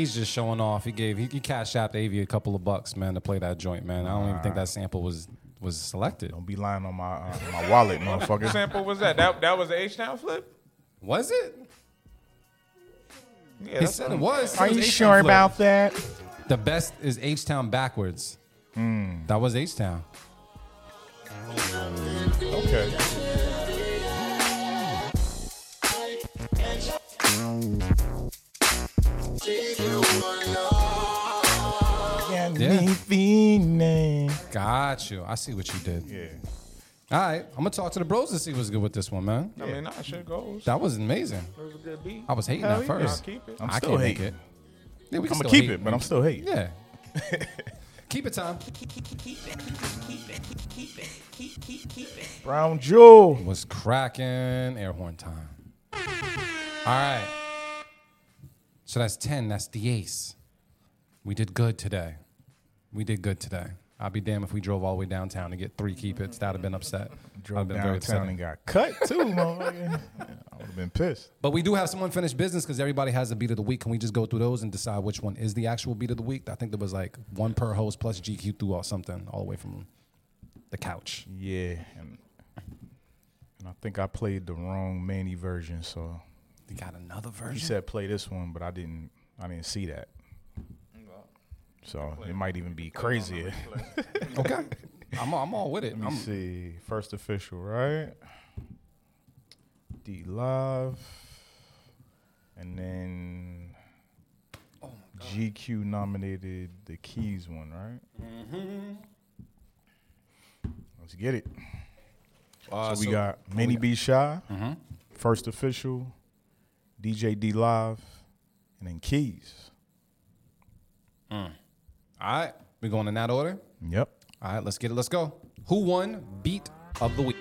Keys just showing off. He gave he, he cashed out Avy a couple of bucks, man, to play that joint, man. I don't even think that sample was was selected. Don't be lying on my uh, my wallet, What motherfucker. sample was that? That that was the H Town flip. Was it? Yeah, he that's- said it was. Are It was you H-Town sure flip. about that? The best is H Town backwards. That was H Town. Okay. Got Yeah. me feeling. Got you. I see what you did. Yeah. All right, I'm gonna talk to the bros to see what's good with this one, man. I mean, nah, shit goes. That was amazing. It was a good beat. I was hating Hell at yeah. first. I'll keep it. I'm I still can't make hating. it. Yeah, we can I'ma still keep hate. it, but I'm still hating. Yeah. keep it time. Brown Jewel. Was cracking air horn time. All right. So that's ten. That's the ace. We did good today. We did good today. I'd be damned if we drove all the way downtown to get three keep its. That'd have been upset. Drove been very downtown and got cut too, motherfucker. I would have been pissed. But we do have some unfinished business because everybody has a beat of the week. Can we just go through those and decide which one is the actual beat of the week? I think there was like one per host plus GQ through or something all the way from the couch. Yeah, and, and I think I played the wrong Manny version, so You got another he version? said play this one, but I didn't. I didn't see that. So it might even be crazier. okay. I'm, I'm all with it. Let me I'm, see. First official, right? D Live. And then GQ nominated the Keys one, right? Mm-hmm. Let's get it. Uh, so we so- got what Manny we got? B. Shy, Mhm. First Official, DJ D Live, and then Keys. Mm. All right. we going in that order? Yep. All right, let's get it. Let's go. Who won beat of the week?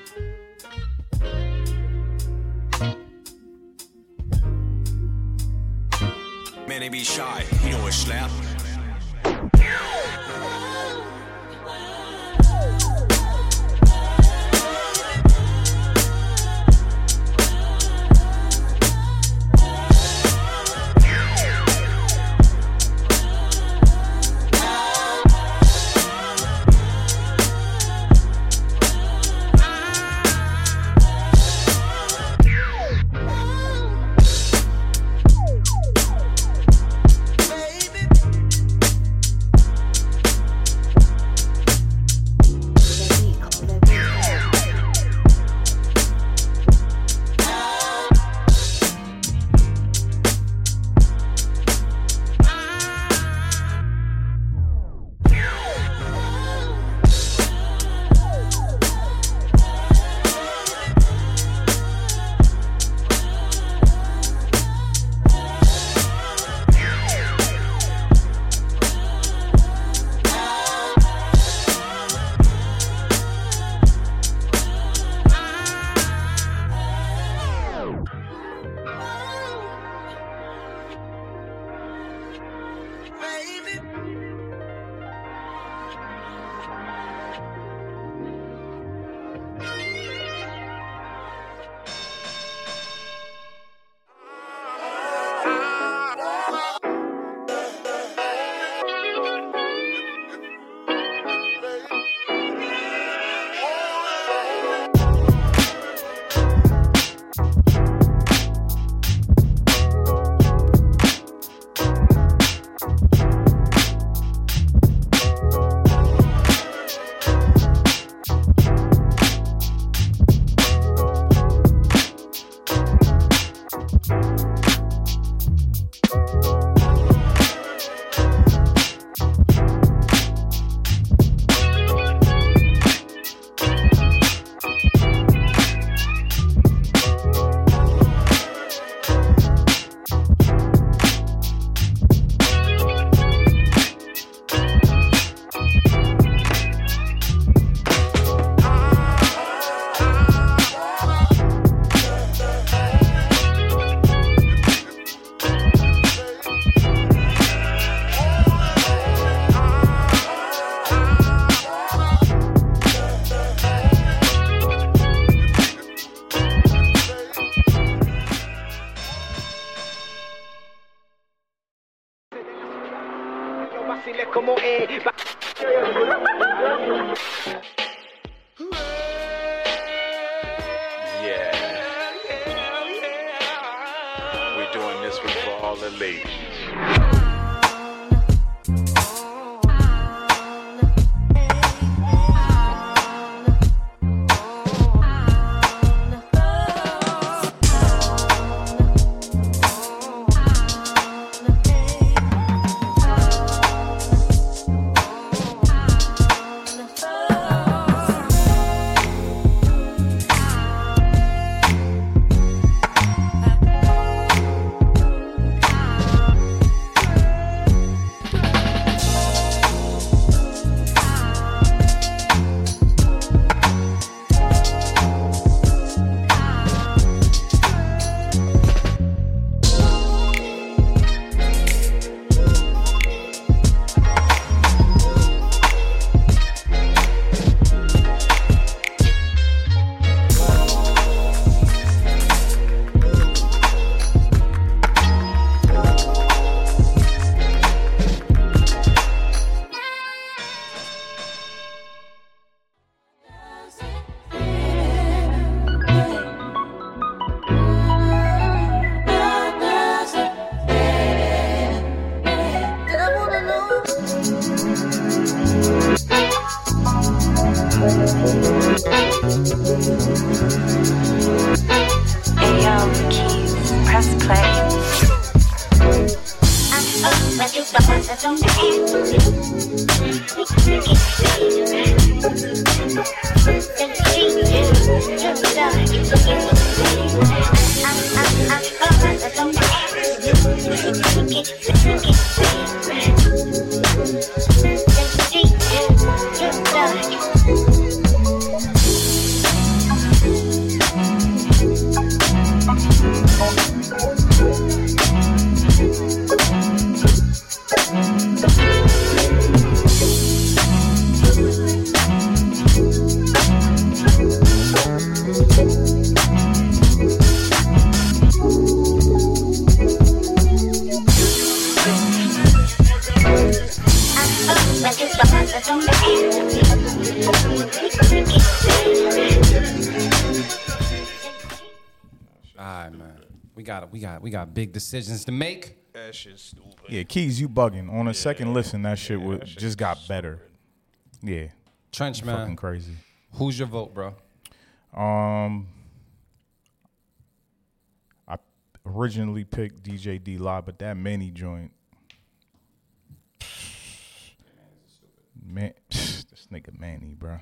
Man, they be shy. You know it's slap. All decisions to make. That shit's stupid. Yeah, Keys, you bugging. On a second listen, that shit was just got better. Yeah. Trench man. Fucking crazy. Who's your vote, bro? Um, I originally picked DJ D Live, but that Manny joint, man, this nigga Manny, bro.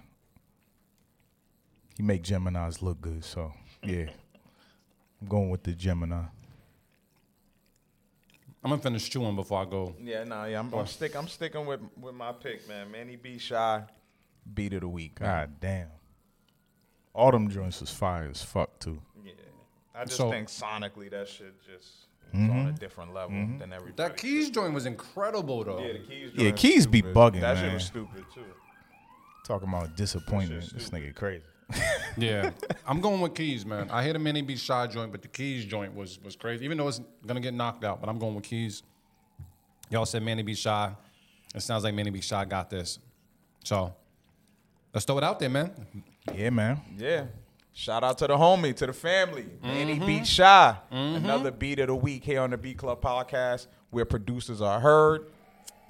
He make Gemini's look good, so yeah, I'm going with the Gemini. I'm gonna finish chewing before I go. Yeah, nah, yeah, I'm, I'm stick. I'm sticking with with my pick, man. Manny B. Shy, beat of the week. God damn, all them joints is fire as fuck too. Yeah, I just So- think sonically that shit just is on mm-hmm. a different level mm-hmm. than everybody. That keys joint was incredible though. yeah, the keys. Yeah, joint was Keys be stupid. bugging, That shit man. was stupid too. Talking about disappointment, this nigga crazy. Yeah, I'm going with keys, man. I hit a Manny B shy joint, but the keys joint was was crazy. Even though it's gonna get knocked out, but I'm going with keys. Y'all said Manny B shy. It sounds like Manny B shy got this. So let's throw it out there, man. Yeah, man. Yeah. Shout out to the homie, to the family. Manny mm-hmm. Beat Shy. Mm-hmm. Another beat of the week here on the Beat Club podcast where producers are heard.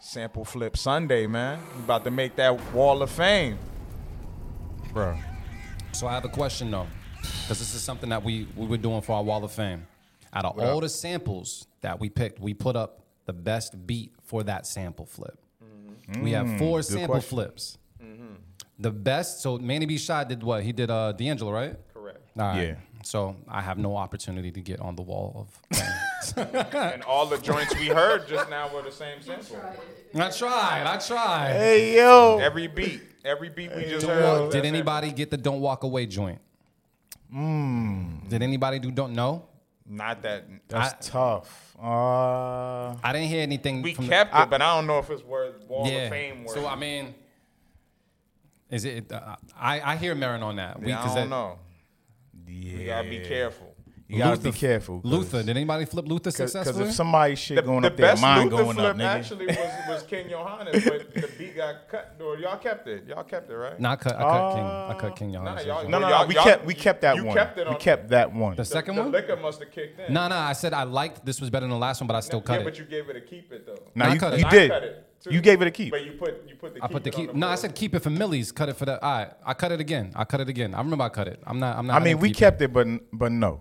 Sample Flip Sunday, man. We about to make that wall of fame. Bro. So I have a question though, because this is something that we we were doing for our Wall of Fame. Out of all the samples that we picked, we put up the best beat for that sample flip. Mm-hmm. We have four mm, good sample question. flips. Mm-hmm. The best. So Manny B. Shot did what? He did uh, D'Angelo, right? Correct. All right. Yeah. So I have no opportunity to get on the wall of. Fame. And all the joints we heard just now were the same sample. I tried. I tried. Hey yo. Every beat, every beat we just Did heard. Did anybody get the "Don't Walk Away" joint? Did anybody do "Don't Know"? Not that. That's tough. Uh, I didn't hear anything. We from the- kept it, but I don't know if it's worth Wall yeah. of Fame worth. So I mean, is it? Uh, I I hear Merren on that. We- Yeah, I 'cause don't that- know. yeah. We gotta be careful. You gotta Luther- be careful. 'cause- Luther. Did anybody flip Luther successfully? Because if somebody's shit The, going the up there, best mine Luther going flip up, nigga. actually was, was King Johannes, but the beat got cut. Or y'all kept it. Y'all kept it, right? Nah, I cut, I cut King. I cut King Nah, Johannes. y'all- no, no, y'all- no. We y'all- kept we kept that you one. kept it we on- kept that one. The second the one? liquor must have kicked in. No, no. I said I liked this was better than the last one, but I still cut yeah, it. Yeah, but you gave it a keep it though. No, I you, cut it. you did. cut it, too. You gave it a keep. But you put you put the I put the it keep. No, I said keep it for Millie's. Cut it for the. All right, I cut it again. I cut it again. I remember I cut it. I'm not. I'm not. I mean, we kept it, but but no.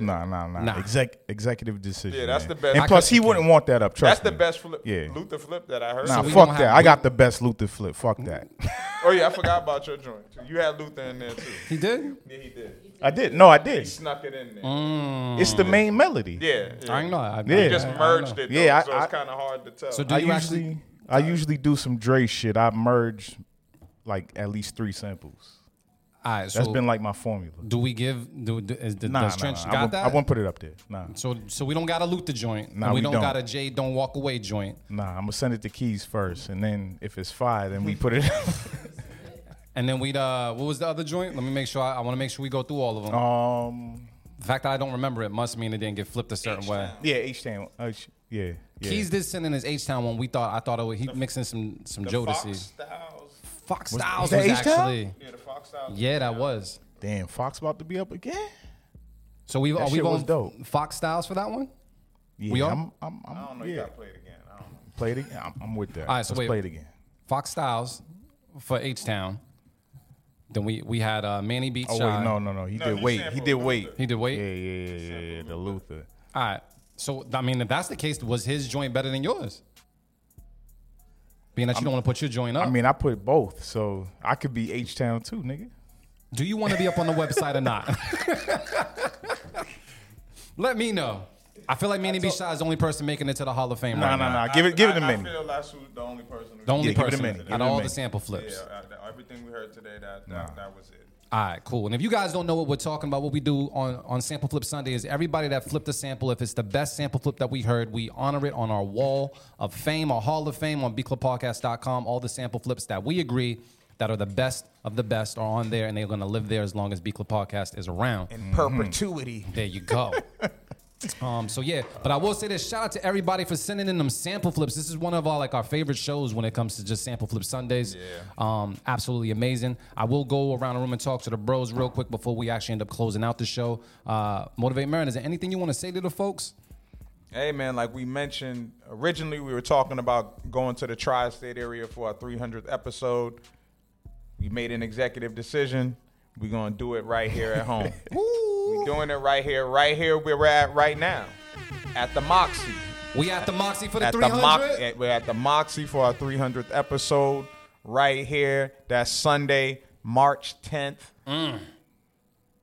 Nah, nah, nah. Nah. Exec, executive decision. Yeah, that's man. the best. And I plus, he wouldn't want that up. Trust That's the me. best flip, Yeah. Luther flip that I heard. Nah, So we fuck don't that. have- I got the best Luther flip. Fuck that. oh yeah, I forgot about your joint. You had Luther in there too. He did. Yeah, he did. I did. No, I He did. snuck it in there. Mm. It's the main melody. Yeah, yeah. I ain't know. I, Yeah. He just I- I merged know. it. Though, Yeah, I- so I- it's kind of hard to tell. So do I you usually actually? I usually do some Dre shit. I merge like at least three samples. All right. So That's been like my formula. do we give? Do, do is, Nah, does nah, Trench nah. I got won't, that? I won't put it up there. Nah, So so we don't got a Luther joint. Nah, we, we don't, don't. got a Jay don't walk away joint. nah. I'm gonna send it to Keys first, and then if it's fire, then we put it. And then we'd uh, what was the other joint? Let me make sure. I, I want to make sure we go through all of them. um, the fact that I don't remember it must mean it didn't get flipped a certain way. yeah, H Town. Uh, yeah, yeah. Keys did send in his H Town one. We thought I thought it was, he mixing some some Jodeci. Fox Styles. Fox Was- Styles was was, that H-Town? actually. Yeah, the Fox Styles. Yeah, that was. Damn, Fox about to be up again. So we That are we shit was going dope. Fox Styles for that one? Yeah, We are? I'm, I'm, I'm, I don't know. yeah. You gotta play it again. I don't know. Play it again. I'm, I'm with that. All right, so Let's wait. play it again. Fox Styles for H Town. Then we we had uh, Manny Beat Oh Shy. wait, no, no, no. He No, did you wait. He sampled did Luther. wait. He did wait. Yeah, yeah, yeah, yeah, yeah. The Luther. All right. So I mean, if that's the case, was his joint better than yours? Being that you don't want to put your joint up. I mean, I put both, so I could be H Town too, nigga. Do you want to be up on the website or not? Let me know. I feel like Manny B. Shot is the only person making it to the Hall of Fame Nah, right nah, now. nah. Give it, give it a I, I minute. feel that's who, the only person. Who The only Yeah, give it a person minute, out of all the sample flips. Yeah, uh, everything we heard today, that that, that was it. All right, cool. And if you guys don't know what we're talking about, what we do on, on Sample Flip Sunday is everybody that flipped a sample, if it's the best sample flip that we heard, we honor it on our wall of fame, our hall of fame on beatclubpodcast.com. All the sample flips that we agree that are the best of the best are on there, and they're going to live there as long as Beat Club Podcast is around. In mm-hmm. perpetuity. There you go. Um, so yeah, but I will say this: shout out to everybody for sending in them sample flips. This is one of our like our favorite shows when it comes to just sample flip Sundays. Yeah. Um, absolutely amazing. I will go around the room and talk to the bros real quick before we actually end up closing out the show. Uh, Motivate Merren, is there anything you want to say to the folks? Hey man, like we mentioned originally, we were talking about going to the tri-state area for our 300th episode. We made an executive decision. We're gonna do it right here at home. We're doing it right here, right here where we're at right now, at the Moxy. We at the Moxy for the at the 300. Mox, at- we're at the Moxy for our 300th episode right here. That's Sunday, March 10th. Mm.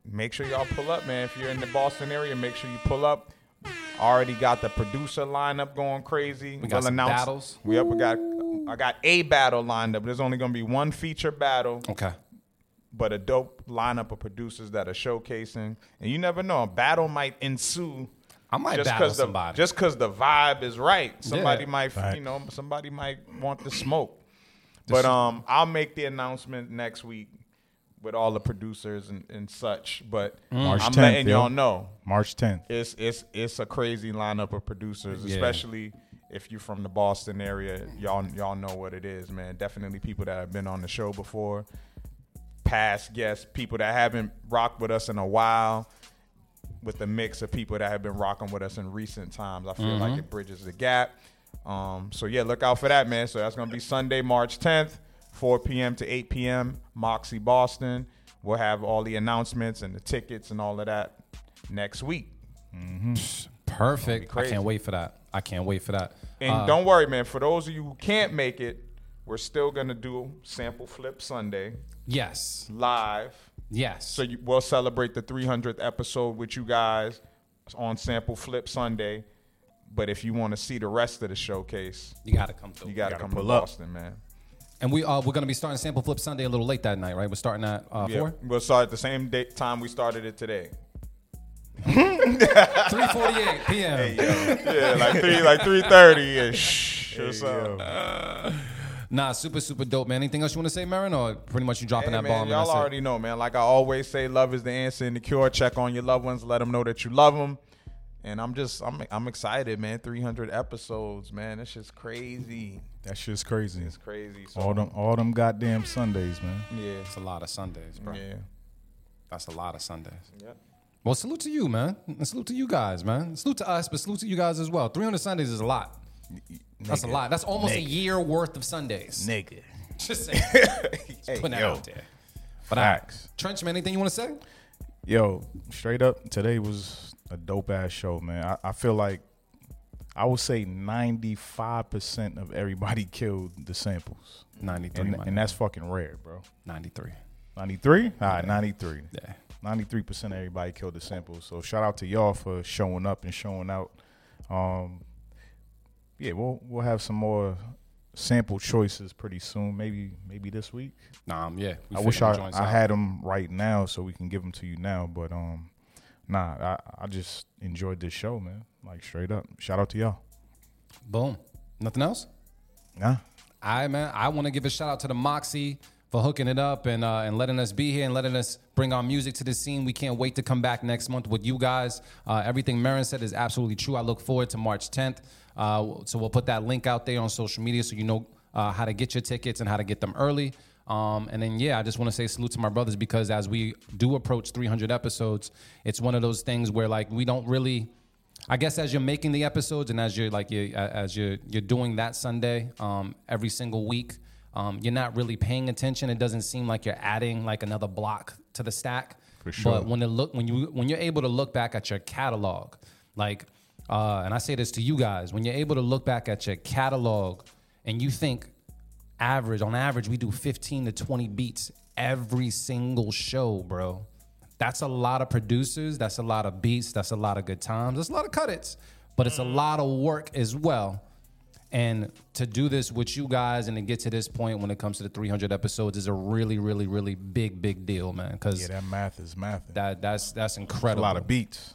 Make sure y'all pull up, man. If you're in the Boston area, make sure you pull up. Already got the producer lineup going crazy. We got some battles. We up. We got. I got a battle lined up. There's only gonna be one feature battle okay. But a dope lineup of producers that are showcasing. And you never know, a battle might ensue. I might just battle the, somebody. Just because the vibe is right, somebody Yeah. might, Right. you know, somebody might want the smoke. But um, I'll make the announcement next week with all the producers and, and such. But March I'm 10th, letting y'all know March 10th. it's it's it's a crazy lineup of producers, Yeah. especially if you're from the Boston area. Y'all y'all know what it is, man. Definitely people that have been on the show before, past guests, people that haven't rocked with us in a while, with the mix of people that have been rocking with us in recent times. I feel like it bridges the gap. Um, so yeah, look out for that, man. So that's gonna be Sunday, March 10th, 4 p.m. to 8 p.m. Moxy Boston. We'll have all the announcements and the tickets and all of that next week. Perfect. I can't wait for that. I can't wait for that. And Uh, don't worry, man. For those of you who can't make it, we're still gonna do Sample Flip Sunday yes. live. Yes. So you, we'll celebrate the 300th episode with you guys on Sample Flip Sunday. But if you want to see the rest of the showcase, you got to come through. you got to gotta come to pull up. Boston, man. And we uh, we're gonna be starting Sample Flip Sunday a little late that night, right? We're starting at uh, Yeah, four, we'll start at the same date, time we started it today. three forty eight p.m. Yeah, like three, like 3:30 ish or so. Nah, super, super dope, man. Anything else you want to say, Merren, or pretty much you dropping Hey, that man, bomb? and y'all that's it? already know, man. Like I always say, love is the answer and the cure. Check on your loved ones, let them know that you love them. And I'm just, I'm, I'm excited, man. 300 episodes, man. That's just crazy. That shit's crazy. It's crazy. So, All them, all them goddamn Sundays, man. yeah, It's a lot of Sundays, bro. yeah, That's a lot of Sundays. yeah. Well, salute to you, man. And salute to you guys, man. Salute to us, but salute to you guys as well. 300 Sundays is a lot. That's a lot. That's almost a year worth of Sundays. Nigga. Just saying. Just putting that yo. out there. But I, Facts. Trench, man, anything you want to say? Yo, straight up, today was a dope ass show, man. I, I feel like I would say 95% of everybody killed the samples. 93, And, and that's fucking rare, bro. 93. 93? All right, 93. Yeah. 93% of everybody killed the samples. So shout out to y'all for showing up and showing out. Um, yeah, we'll we'll have some more sample choices pretty soon. Maybe maybe this week. Nah, um, yeah. I wish I, I out. had them right now so we can give them to you now. But um, nah, I, I just enjoyed this show, man. Like straight up. Shout out to y'all. Boom. Nothing else? Nah. I man, I want to give a shout out to the Moxy for hooking it up and uh, and letting us be here and letting us bring our music to the scene. We can't wait to come back next month with you guys. Uh, everything Merren said is absolutely true. I look forward to March 10th. Uh, so we'll put that link out there on social media so you know uh, how to get your tickets and how to get them early. Um, and then yeah, I just want to say salute to my brothers because as we do approach 300 episodes, it's one of those things where like we don't really. I guess as you're making the episodes and as you're like you as you're you're doing that Sunday um, every single week, um, you're not really paying attention. It doesn't seem like you're adding like another block to the stack. For sure. But when it look when you when you're able to look back at your catalog, like, uh, and I say this to you guys, when you're able to look back at your catalog and you think average on average we do 15 to 20 beats every single show, bro. That's a lot of producers. That's a lot of beats. That's a lot of good times. That's a lot of cut its, but it's a lot of work as well. And to do this with you guys and to get to this point when it comes to the 300 episodes is a really, really, really big, big deal, man. Because Yeah, that math is math. that that's that's incredible. a lot of beats.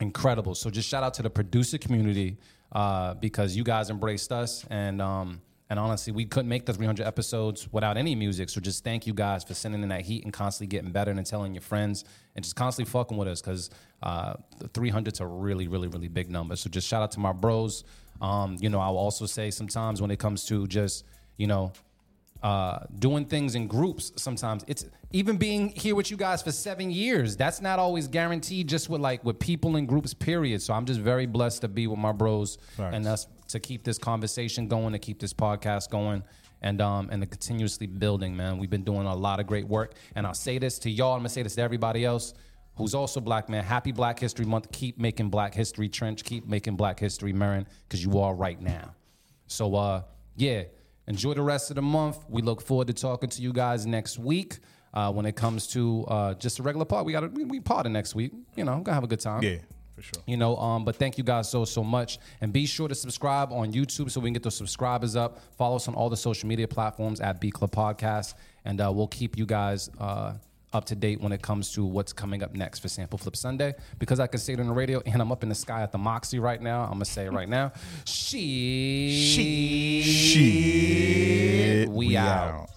Incredible. So just shout out to the producer community uh, because you guys embraced us and um, and honestly, we couldn't make the 300 episodes without any music. So just thank you guys for sending in that heat and constantly getting better and telling your friends and just constantly fucking with us because uh, the 300's a really, really, really big number. So just shout out to my bros. Um, you know, I'll also say sometimes when it comes to just you know uh, doing things in groups sometimes. It's even being here with you guys for seven years that's not always guaranteed just with like with people in groups period. So i'm just very blessed to be with my bros Facts. and us to keep this conversation going to keep this podcast going and um and to continuously building man. We've been doing a lot of great work. And i'll say this to y'all i'm gonna say this to everybody else who's also black man. Happy black history month. Keep making black history trench. Keep making black history Merren because you are right now. So uh yeah, enjoy the rest of the month. We look forward to talking to you guys next week. Uh, when it comes to uh, just a regular part, we got to we, we party next week. You know, gonna have a good time. Yeah, for sure. You know, um, but thank you guys so so much, and be sure to subscribe on YouTube so we can get those subscribers up. Follow us on all the social media platforms at Beat Club Podcast, and uh, we'll keep you guys uh, up to date when it comes to what's coming up next for Sample Flip Sunday. Because I can say it on the radio, and I'm up in the sky at the Moxy right now. I'm gonna say it right now. She, Shit. we, out.